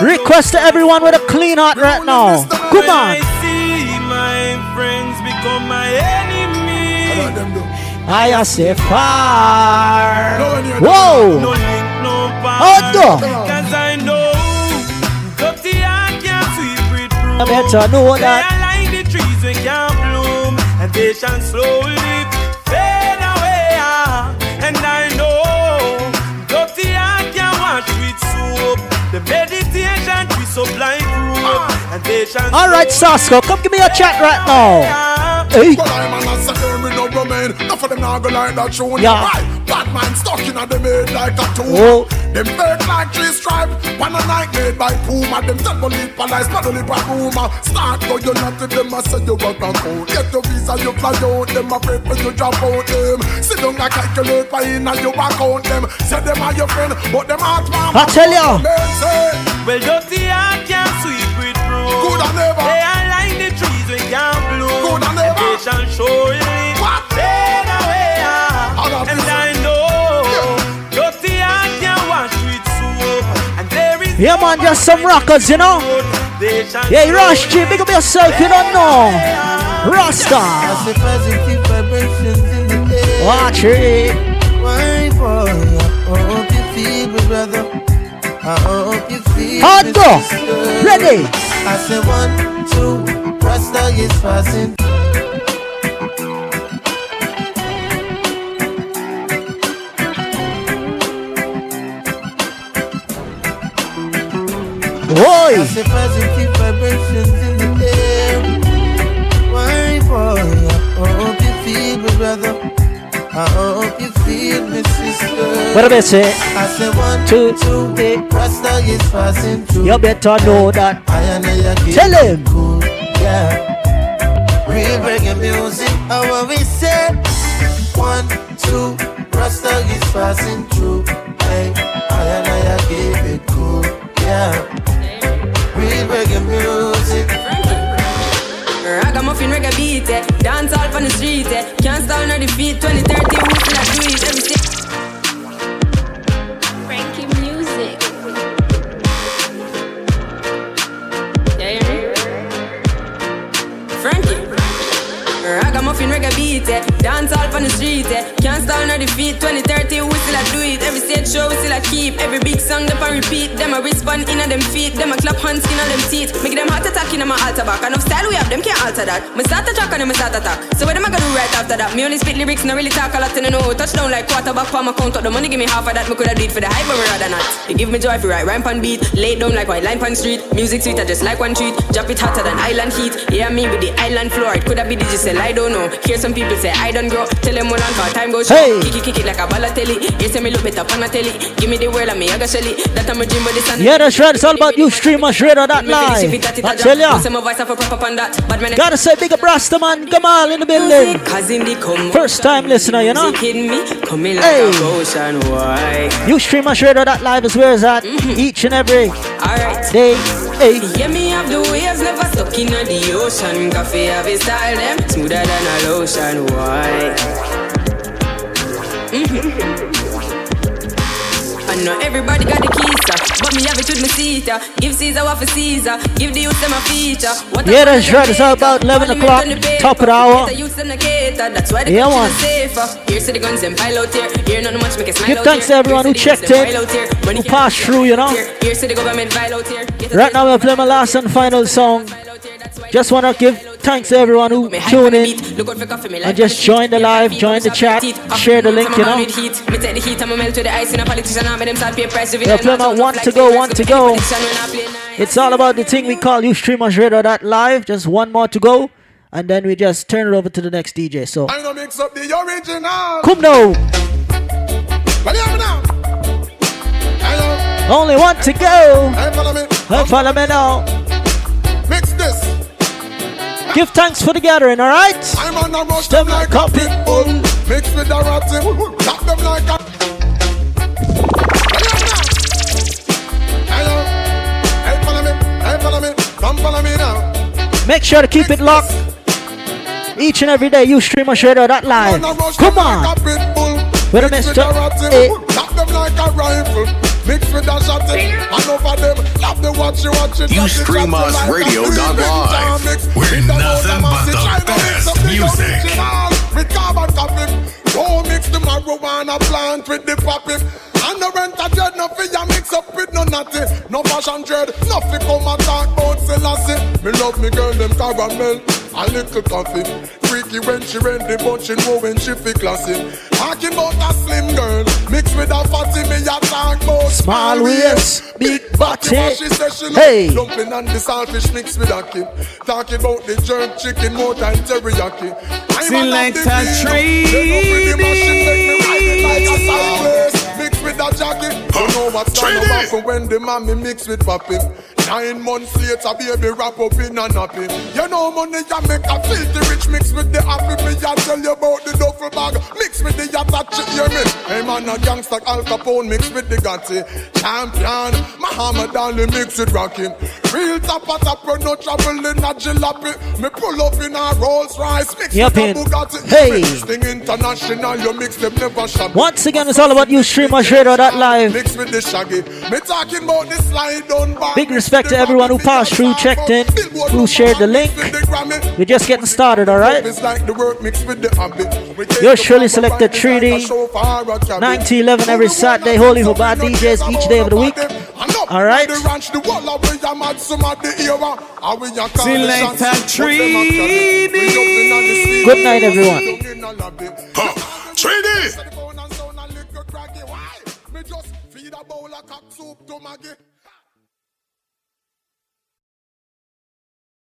Request to everyone with a clean heart right now. Come on. I see my friends become my enemy. I say far. Whoa. Link, no bar. Oh, no. Cause I know. Dirty I can't sweep with broom. I better know They that. are like the trees we can't bloom, and they shall slowly fade away. And I know, dirty I can wash with soap. The meditation we up like rope, and they shall. All right, Sasco, come give me a chat right now. Hey. Well, I'm an assassin, me no romance friend. Enough of them now go like that show. Yeah. Right. Bad man stuck in a them head like a tomb. Oh. Them fake like three stripe. One a night made by Puma. Them tell me lip not only by rumor. Start go you not to them. I say you work and code. Get your visa, you fly out. Them afraid when you drop out them. Sit down and calculate by in and you account them. Say them are your friend, but them heart man. I tell ya. Well, dirty heart can't sweep with broom. Good and never. They are like the trees we can't bloom. Good and never. They shall surely fade Yeah, man, just some rockers, you know. Yeah, Rush G, big up yourself, you don't know. Rasta. Watch it. Hard go. Ready. I say one, two, Rasta is passing. Oi. I say positive vibrations in the air. Why, boy, I hope you feel me, brother. I hope you feel me, sister. What about say? I say one, Two, two. Rasta is passing through. You better know that. I and I keep Tell him. cool, yeah. Real reggae music, how what we say. One, two, Rasta is passing through. Hey, I and I keep it cool, yeah. Beat, eh. dance all on the street, eh. can't stall nor defeat. 2030, we still a do it every Ragamuffin reggae beat, eh. dance all on the street, eh. can't stall nor defeat. 2030, we still a do it. Every stage show, we still a keep. Every big song, them a repeat. Them a respond in a them feet. Them a clap hands in a them teeth. Make them heart attack in my altar back. Enough style we have, them can't alter that. Me start a track and them start attack. So what am I gonna do right after that? Me only spit lyrics, not really talk a lot, and I know. Touchdown like quarterback, palm count up the money, give me half of that. Me coulda do it for the hype, but rather not. You give me joy if you write rhyme on beat. Lay down like white line on street. Music sweet, I just like one treat. Drop it hotter than island heat. Yeah, me with the island floor. It coulda be digital, I don't know. Hear some people say I don't grow. Tell them when on for time goes Hey. Kick it, kick it like a balotelli. You say me look better on a telly. Give me the world and me I got shelly. That I'm a dream, but this and Yeah, that's right. It's all about you, streamer radio that live. I tell ya. Say my voice have a on that. But man, Gotta say big up Rasta man, come on in the building. Cause in the come First time listener, you know. Kidding me? Coming like Hey. a ocean why? You streamers, radio that live is where is that? Each and every Alright. day. Hey. Yeah, me have the waves never stuck in the ocean. Coffee have a style them smoother than a lotion. Why? I know everybody got the keys, uh, but me have it with me seat. uh. Give Caesar what for Caesar. Give the youth them a feature. What Yeah, that's right. It's all about 11 o'clock, top of the hour. The youth them a cater. That's why the Yeah, country man. is safer. Here see the guns them pile out here. Here nothing much make a smile Give thanks to everyone who see the youths checked in, pile out here. Money who passed through, you know. here. Here the government pile out here. Right now we're playing my last and final song. Just wanna give thanks to everyone who tuned in Look out for coffee, me like and just join the live, join the chat, share the link, you know. Me take the heat, I'ma melt to the ice in a politician, I'm them salt paper, so we We're don't playing know out to one to go, papers, one to go. politician when I play nice. It's all about the thing we call you streamers radio that live. Just one more to go, and then we just turn it over to the next DJ. So I know mix up the original. come now, Well, yeah, now. Hello. only one to go. Hey, follow me. Hey, follow me now. Give thanks for the gathering, all right? I'm on a rush them like a pit bull. Mix with the ratty. Lock them like a. Hello. Hey, follow me. Hey, follow me. Come follow me now. Make sure to keep it locked. Each and every day, you stream streamers radio that live. Come on. With a Mix with mister. the ratty. Hey. Lock them like a with the. And over them. Love the watch you watch it. You stream us like a radio.live. mix. We're With nothing but the best music. With carbon copy. Don't mix the marijuana plant with the poppy. And the rent a dread, no fear mix up with no natty. No fashion dread, no fi come and talk about Selassie. Me love me girl, them caramel. A little coffee. Freaky when she ready, but she know when she fi classy. Talking about a slim girl, mixed with a fatty, me a talk about Small waist, big body. She says she Hey. love dumpling and the saltfish mixed with a kid. Talking about the jerk chicken, more than teriyaki. I'm a love the Selector feel. They know with the machine make me ride it like a cyclist. Mixed with a jacket. You know what's gonna happen when the mommy mix with papi. Nine months later, baby wrap up in a nappy. You know money ya make a filthy rich mix with the happy. Me ya tell you about the duffel bag mix with the yatta chick. Hear me? Hey man, a gangster Al Capone mix with the Gotti. Champion, Muhammad Ali mix with Rocky. Real top of top, no trouble in a jalopy. Me pull up in a Rolls Royce mix Yup, with a. Bugatti. Hey. Sting international, you mix them never shop. Once again, it's all about you, streamers, radio.live. Mix with the shaggy. Me talking about the slide down back. Big respect to everyone who passed through, checked in, who shared the link. We're just getting started, alright? It's like the work mixed with the habit. We take surely selected bike, it's Treaty. chauffeur or a cabby. 9 to 11 every Saturday, holy for bad DJs each day of the week. Alright? The ranch, the wall of we a mad some of the era. And we a call the Selector shots, but them a carry. We up in on the scene. Good night, everyone. Treaty. Me just feed a bowl of cock soup to Maggie.